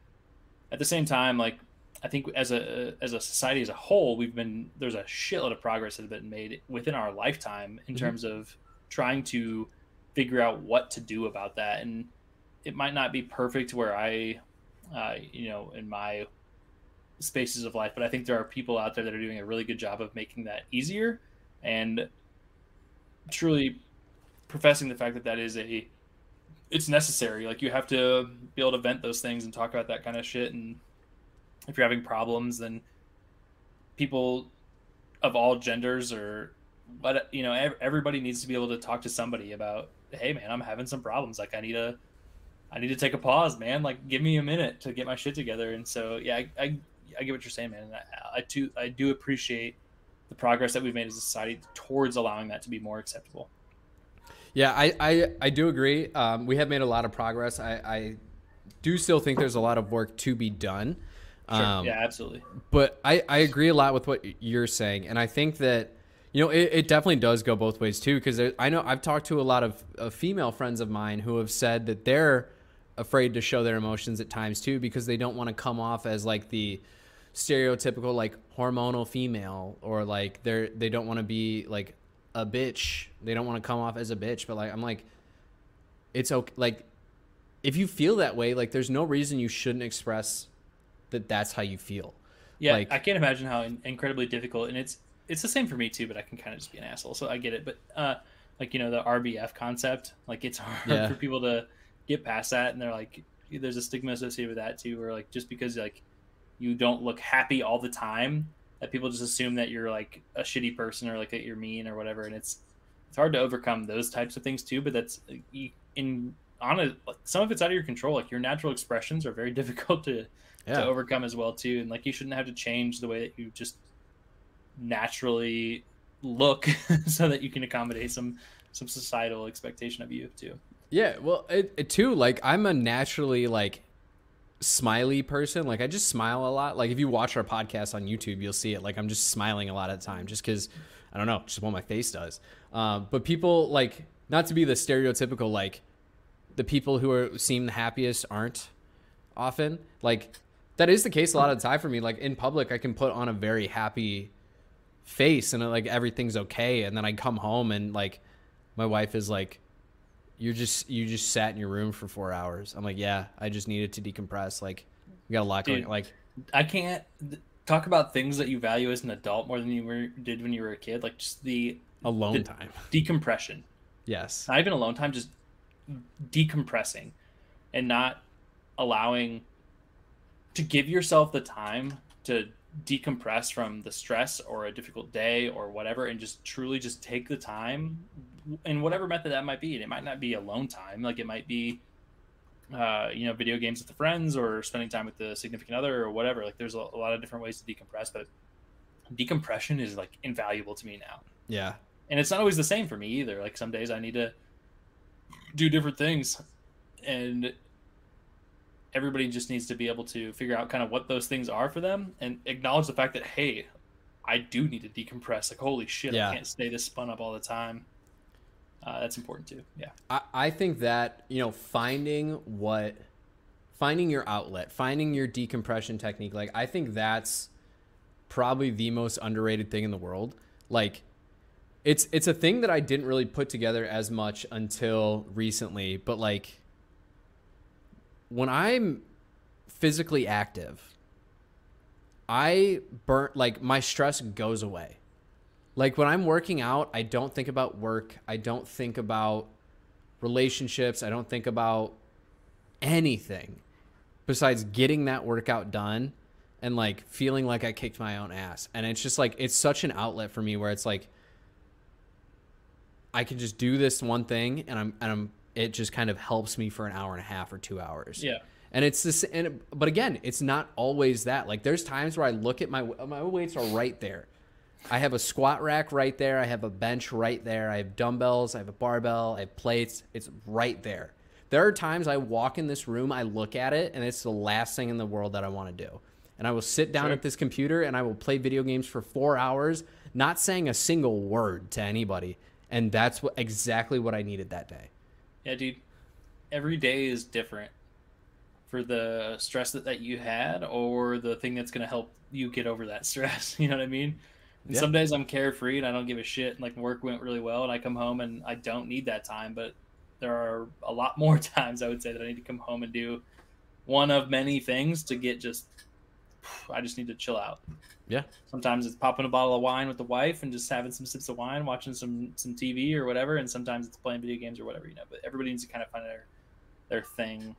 at the same time like i think as a as a society as a whole we've been there's a shitload of progress that has been made within our lifetime in Mhm. terms of trying to figure out what to do about that. And it might not be perfect where i uh, you know in my spaces of life but i think there are people out there that are doing a really good job of making that easier. And truly professing the fact that that is a it's necessary. Like you have to be able to vent those things and talk about that kind of shit and if you're having problems then people of all genders or but you know, everybody needs to be able to talk to somebody about, hey man, I'm having some problems. Like I need a, I need to take a pause, man. Like give me a minute to get my shit together. And so yeah, I I, I get what you're saying, man. And I, I I do appreciate the progress that we've made as a society towards allowing that to be more acceptable. Yeah, I, I, I do agree. Um, we have made a lot of progress. I, I do still think there's a lot of work to be done. Sure. Um, yeah, absolutely. But I, I agree a lot with what you're saying. And I think that, you know, it, it definitely does go both ways too. Because I know I've talked to a lot of, of female friends of mine who have said that they're afraid to show their emotions at times too because they don't want to come off as like the stereotypical like hormonal female or like they're they don't want to be like a bitch. They don't want to come off as a bitch, but like I'm like it's okay like if you feel that way, like there's no reason you shouldn't express that that's how you feel. Yeah, Like- I can't imagine how in- incredibly difficult, and it's it's the same for me too. But I can kind of just be an asshole, so I get it. But uh, like you know the RBF concept, like it's hard Yeah. for people to get past that, and they're like, there's a stigma associated with that too, where like just because like you don't look happy all the time, that people just assume that you're like a shitty person or like that you're mean or whatever, and it's it's hard to overcome those types of things too. But that's in on a some of it's out of your control. Like your natural expressions are very difficult to to overcome as well too and like you shouldn't have to change the way that you just naturally look so that you can accommodate some some societal expectation of you too Yeah, well, it, it too. Like I'm a naturally like smiley person. Like I just smile a lot. Like if you watch our podcast on YouTube, you'll see it. Like I'm just smiling a lot of the time, just because I don't know, just what my face does. Um, but people like not to be the stereotypical like the people who are seem the happiest aren't often like that is the case a lot of the time for me. Like in public, I can put on a very happy face and uh, like everything's okay, and then I come home and like my wife is like you're just you just sat in your room for four hours. I'm like, yeah, I just needed to decompress. Like, we got a lot Dude. going. Like, i can't talk about things that you value as an adult more than you were, did when you were a kid like just the alone The- time. decompression Yes. not even alone time just decompressing and not allowing to give yourself the time to decompress from the stress or a difficult day or whatever and just truly just take the time in whatever method that might be and it might not be alone time like it might be uh, you know video games with the friends or spending time with the significant other or whatever like there's a, a lot of different ways to decompress but decompression is like invaluable to me now Yeah. and it's not always the same for me either. Like some days I need to do different things, and everybody just needs to be able to figure out kind of what those things are for them and acknowledge the fact that hey, I do need to decompress. Like holy shit, Yeah. I can't stay this spun up all the time. Uh, that's important too. Yeah, I, I think that, you know, finding what, finding your outlet, finding your decompression technique, like, I think that's probably the most underrated thing in the world. Like, it's it's a thing that I didn't really put together as much until recently, but like when I'm physically active, I burn like my stress goes away. Like when I'm working out, I don't think about work. I don't think about relationships. I don't think about anything besides getting that workout done and like feeling like I kicked my own ass. And it's just like it's such an outlet for me where it's like I can just do this one thing and I'm and I'm it just kind of helps me for an hour and a half or 2 hours. yeah, And it's this, and it, but again, it's not always that. Like there's times where I look at my my weights are right there. I have a squat rack right there. I have a bench right there. I have dumbbells. I have a barbell. I have plates. It's right there. There are times I walk in this room, I look at it, and it's the last thing in the world that I want to do. And I will sit down Sure. at this computer and I will play video games for four hours, not saying a single word to anybody. And that's what exactly what I needed that day. Yeah, dude. Every day is different for the stress that, that you had or the thing that's going to help you get over that stress. You know what I mean? And Yeah. some days I'm carefree and I don't give a shit. And like work went really well, and I come home and I don't need that time. But there are a lot more times I would say that I need to come home and do one of many things to get just. I just need to chill out. Yeah. Sometimes it's popping a bottle of wine with the wife and just having some sips of wine, watching some some TV or whatever. And sometimes it's playing video games or whatever, you know. But everybody needs to kind of find their their thing,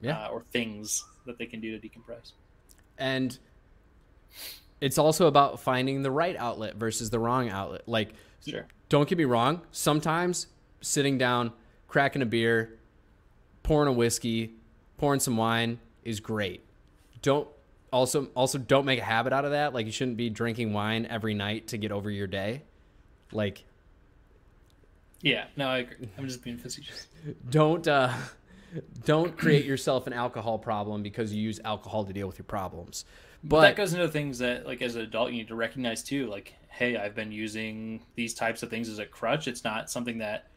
Yeah. uh, or things that they can do to decompress. And it's also about finding the right outlet versus the wrong outlet. Like, Sure. don't get me wrong. Sometimes sitting down, cracking a beer, pouring a whiskey, pouring some wine is great. Don't also also don't make a habit out of that. Like you shouldn't be drinking wine every night to get over your day. Like Yeah, no, I agree. I'm just being facetious. don't uh don't create yourself an alcohol problem because you use alcohol to deal with your problems. But, But that goes into things that, like, as an adult, you need to recognize too. Like, hey, I've been using these types of things as a crutch. It's not something that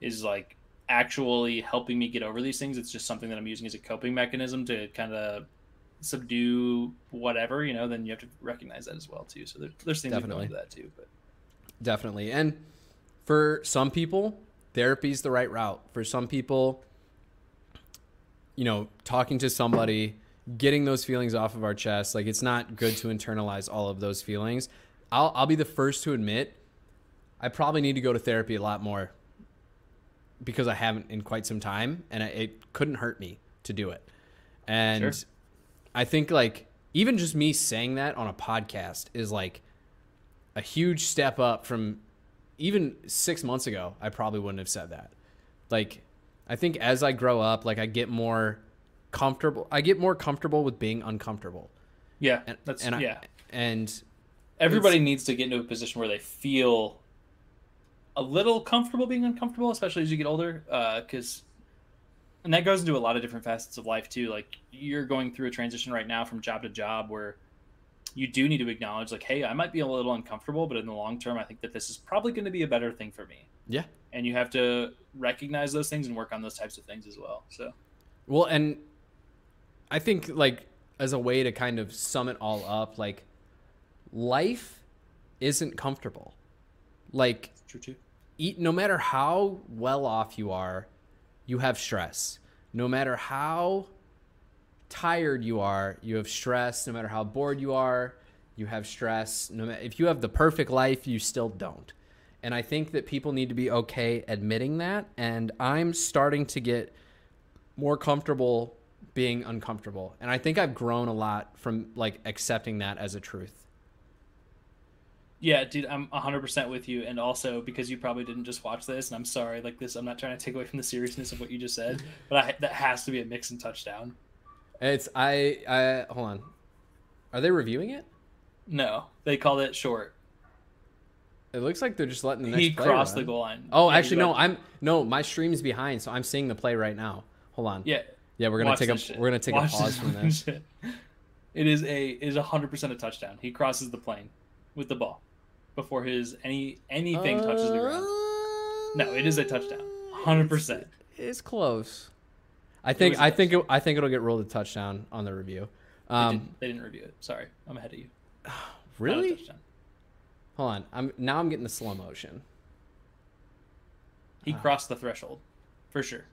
is like actually helping me get over these things. It's just something that I'm using as a coping mechanism to kind of subdue whatever. You know, then you have to recognize that as well too. So there, there's things Definitely. that too. But Definitely. And for some people, therapy's the right route. For some people, you know, talking to somebody, getting those feelings off of our chest, like it's not good to internalize all of those feelings. I'll I'll be the first to admit I probably need to go to therapy a lot more because I haven't in quite some time and I, it couldn't hurt me to do it. And Sure. I think like even just me saying that on a podcast is like a huge step up from even six months ago. I probably wouldn't have said that. Like, I think as I grow up, like I get more comfortable. I get more comfortable with being uncomfortable. yeah, And, that's and I, yeah. And Everybody needs to get into a position where they feel a little comfortable being uncomfortable, especially as you get older. Uh, because, and that goes into a lot of different facets of life too. Like you're going through a transition right now from job to job where you do need to acknowledge, like, hey, I might be a little uncomfortable, but in the long term, I think that this is probably going to be a better thing for me. yeah, And you have to recognize those things and work on those types of things as well. So, Well, and I think like as a way to kind of sum it all up, like life isn't comfortable. Like true too. eat no matter how well off you are, you have stress. No matter how tired you are, you have stress. No matter how bored you are, you have stress. No matter if you have the perfect life, you still don't. And I think that people need to be okay admitting that. And I'm starting to get more comfortable being uncomfortable. And I think I've grown a lot from like accepting that as a truth. Yeah, dude, I'm 100% with you. And also because you probably didn't just watch this, and I'm sorry, like this, I'm not trying to take away from the seriousness of what you just said, but I, that has to be a Mixon touchdown. It's I I hold on. Are they reviewing it? No, they called it short. It looks like they're just letting the next He crossed run. the goal line. Oh, Yeah, actually, no. I'm no. My stream's behind, so I'm seeing the play right now. Hold on. Yeah, Yeah, we're gonna watch take a shit. we're gonna take Watch a pause from this. shit. It is a it is 100% a touchdown. He crosses the plane with the ball before his any anything touches the ground. No, it is a touchdown. 100%. It's close. I think I think it, I think it'll get ruled a touchdown on the review. They, Um, didn't, they didn't review it. Sorry, I'm ahead of you. Really? Hold on. I'm now I'm getting the slow motion. He Ah. crossed the threshold, for sure.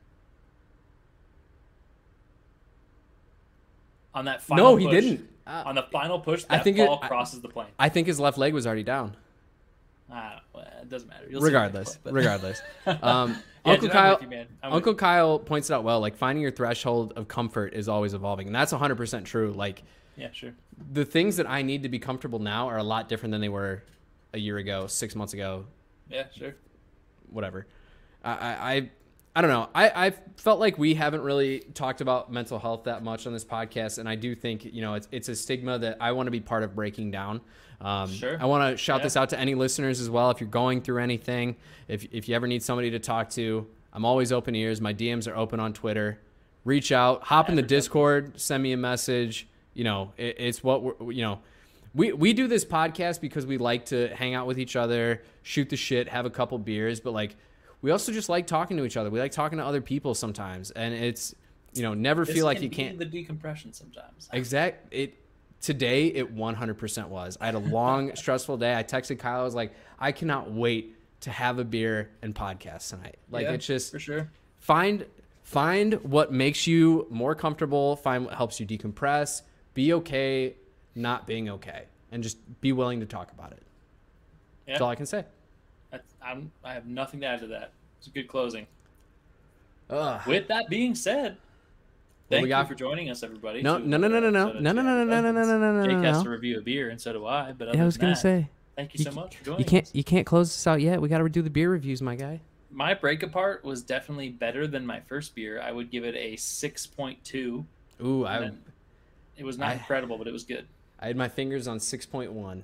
On that final No, he push- didn't. Uh, On the final push, I that think it- ball I- crosses the plane. I think his left leg was already down. Well, it doesn't matter. You'll Regardless, but- regardless. Um, Yeah, Uncle dude, Kyle, you. I'm with Uncle. Kyle points it out well. Like finding your threshold of comfort is always evolving, and that's 100 percent true. Like Yeah, sure. the things that I need to be comfortable now are a lot different than they were a year ago, six months ago, Yeah, sure. whatever. I, I, I, don't know. I, I felt like we haven't really talked about mental health that much on this podcast, and I do think you know it's it's a stigma that I want to be part of breaking down. Um, Sure. I want to shout Yeah. this out to any listeners as well. If you're going through anything, if if you ever need somebody to talk to, I'm always open ears. My DMs are open on Twitter. Reach out, hop in the. Discord, send me a message. You know, it, it's what we're you know. We, we do this podcast because we like to hang out with each other, shoot the shit, have a couple beers, but like we also just like talking to each other. We like talking to other people sometimes, and it's you know never This feel like you can't The decompression sometimes. exact it. Today it 100% was. I had a long stressful day. I texted Kyle. I was like, I cannot wait to have a beer and podcast tonight. Like Yeah, it's just for sure. find find what makes you more comfortable. Find what helps you decompress. Be okay not being okay, and just be willing to talk about it. That's all I can say. I, I'm, I have nothing to add to that. It's a good closing. Ugh. With that being said, Thank you for joining us, everybody. No, no, no, no, no, no, no, no, no, no, no, no, no, no, no, Jake no, has no. to review a beer, and so do I. But I was gonna say thank you, so much for joining you can't us. you can't close this out yet. We got to do the beer reviews, my guy. My break apart was definitely better than my first beer. I would give it a six point two. Ooh, I It was not incredible, but it was good. I had my fingers on six point one.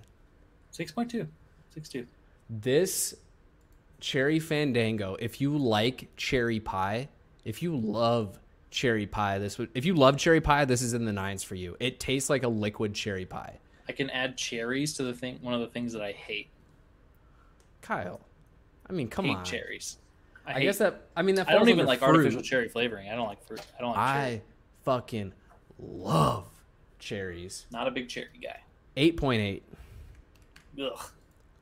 Six point two. Six two. This cherry fandango, if you like cherry pie, if you love cherry pie, this would if you love cherry pie, this is in the nines for you. It tastes like a liquid cherry pie. I can add cherries to the thing. One of the things that I hate. Kyle. I mean, come hate on. cherries. I, I, guess that I mean that I don't even like fruit. artificial cherry flavoring. I don't like fruit. I don't like cherry. I fucking love cherries. Not a big cherry guy. 8.8. Ugh.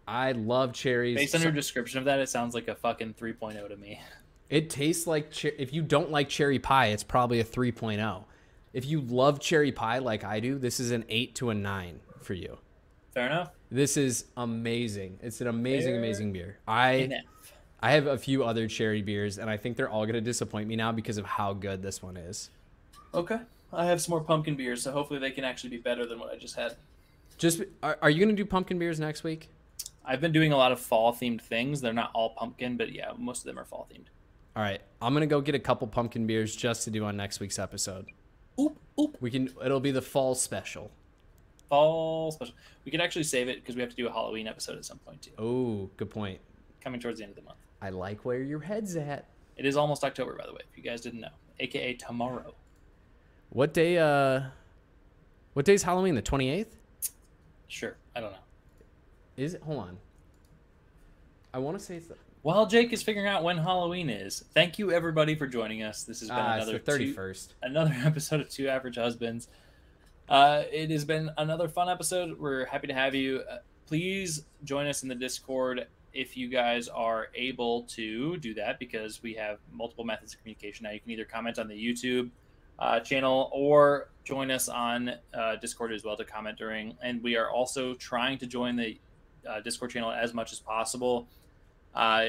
I love cherries. Based on your description of that, it sounds like a fucking 3.0 to me. It tastes like cher- if you don't like cherry pie, it's probably a 3.0. If you love cherry pie like I do, this is an 8 to a 9 for you. Fair enough. This is amazing. It's an amazing Fair amazing beer. I Enough. I have a few other cherry beers and I think they're all going to disappoint me now because of how good this one is. Okay. I have some more pumpkin beers, so hopefully they can actually be better than what I just had. Just are, are you going to do pumpkin beers next week? I've been doing a lot of fall themed things. They're not all pumpkin, but yeah, most of them are fall themed. All right, I'm gonna go get a couple pumpkin beers just to do on next week's episode. Oop, oop. We can. It'll be the fall special. Fall special. We could actually save it because we have to do a Halloween episode at some point too, Oh, good point. coming towards the end of the month. I like where your head's at. It is almost October, by the way, if you guys didn't know, aka tomorrow. What day? Uh, what day's Halloween? The 28th? Sure, I don't know. Is it? Hold on. I want to say it's the. While Jake is figuring out when Halloween is, thank you everybody for joining us. This has been it's another 31st. another episode of Two Average Husbands. Uh, it has been another fun episode. We're happy to have you. Uh, please join us in the Discord if you guys are able to do that because we have multiple methods of communication now. You can either comment on the YouTube uh, channel or join us on uh, Discord as well to comment during. And we are also trying to join the uh, Discord channel as much as possible uh,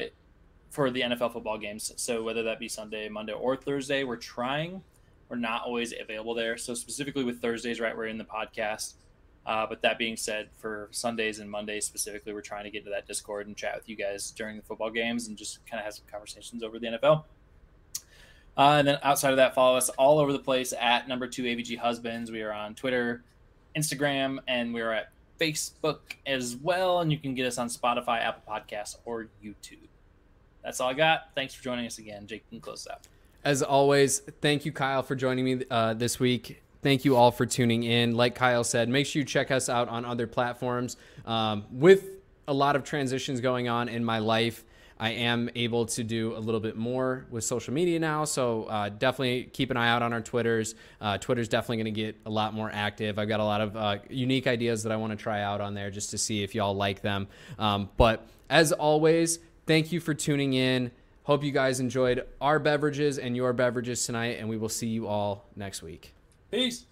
for the NFL football games. So whether that be Sunday, Monday, or Thursday, we're trying. We're not always available there. So specifically with Thursdays, right, we're in the podcast. Uh, but that being said, for Sundays and Mondays specifically, we're trying to get to that Discord and chat with you guys during the football games and just kind of have some conversations over the NFL. Uh, and then outside of that, follow us all over the place at number two AVG Husbands. We are on Twitter, Instagram, and we are at Facebook as well. And you can get us on Spotify, Apple Podcasts, or YouTube. That's all I got. Thanks for joining us again. Jake can close out. As always, thank you, Kyle, for joining me uh, this week. Thank you all for tuning in. Like Kyle said, make sure you check us out on other platforms. Um, with a lot of transitions going on in my life, I am able to do a little bit more with social media now. So uh, definitely keep an eye out on our Twitters. Uh, Twitter's definitely going to get a lot more active. I've got a lot of uh, unique ideas that I want to try out on there just to see if y'all like them. Um, but as always, thank you for tuning in. Hope you guys enjoyed our beverages and your beverages tonight, and we will see you all next week. Peace.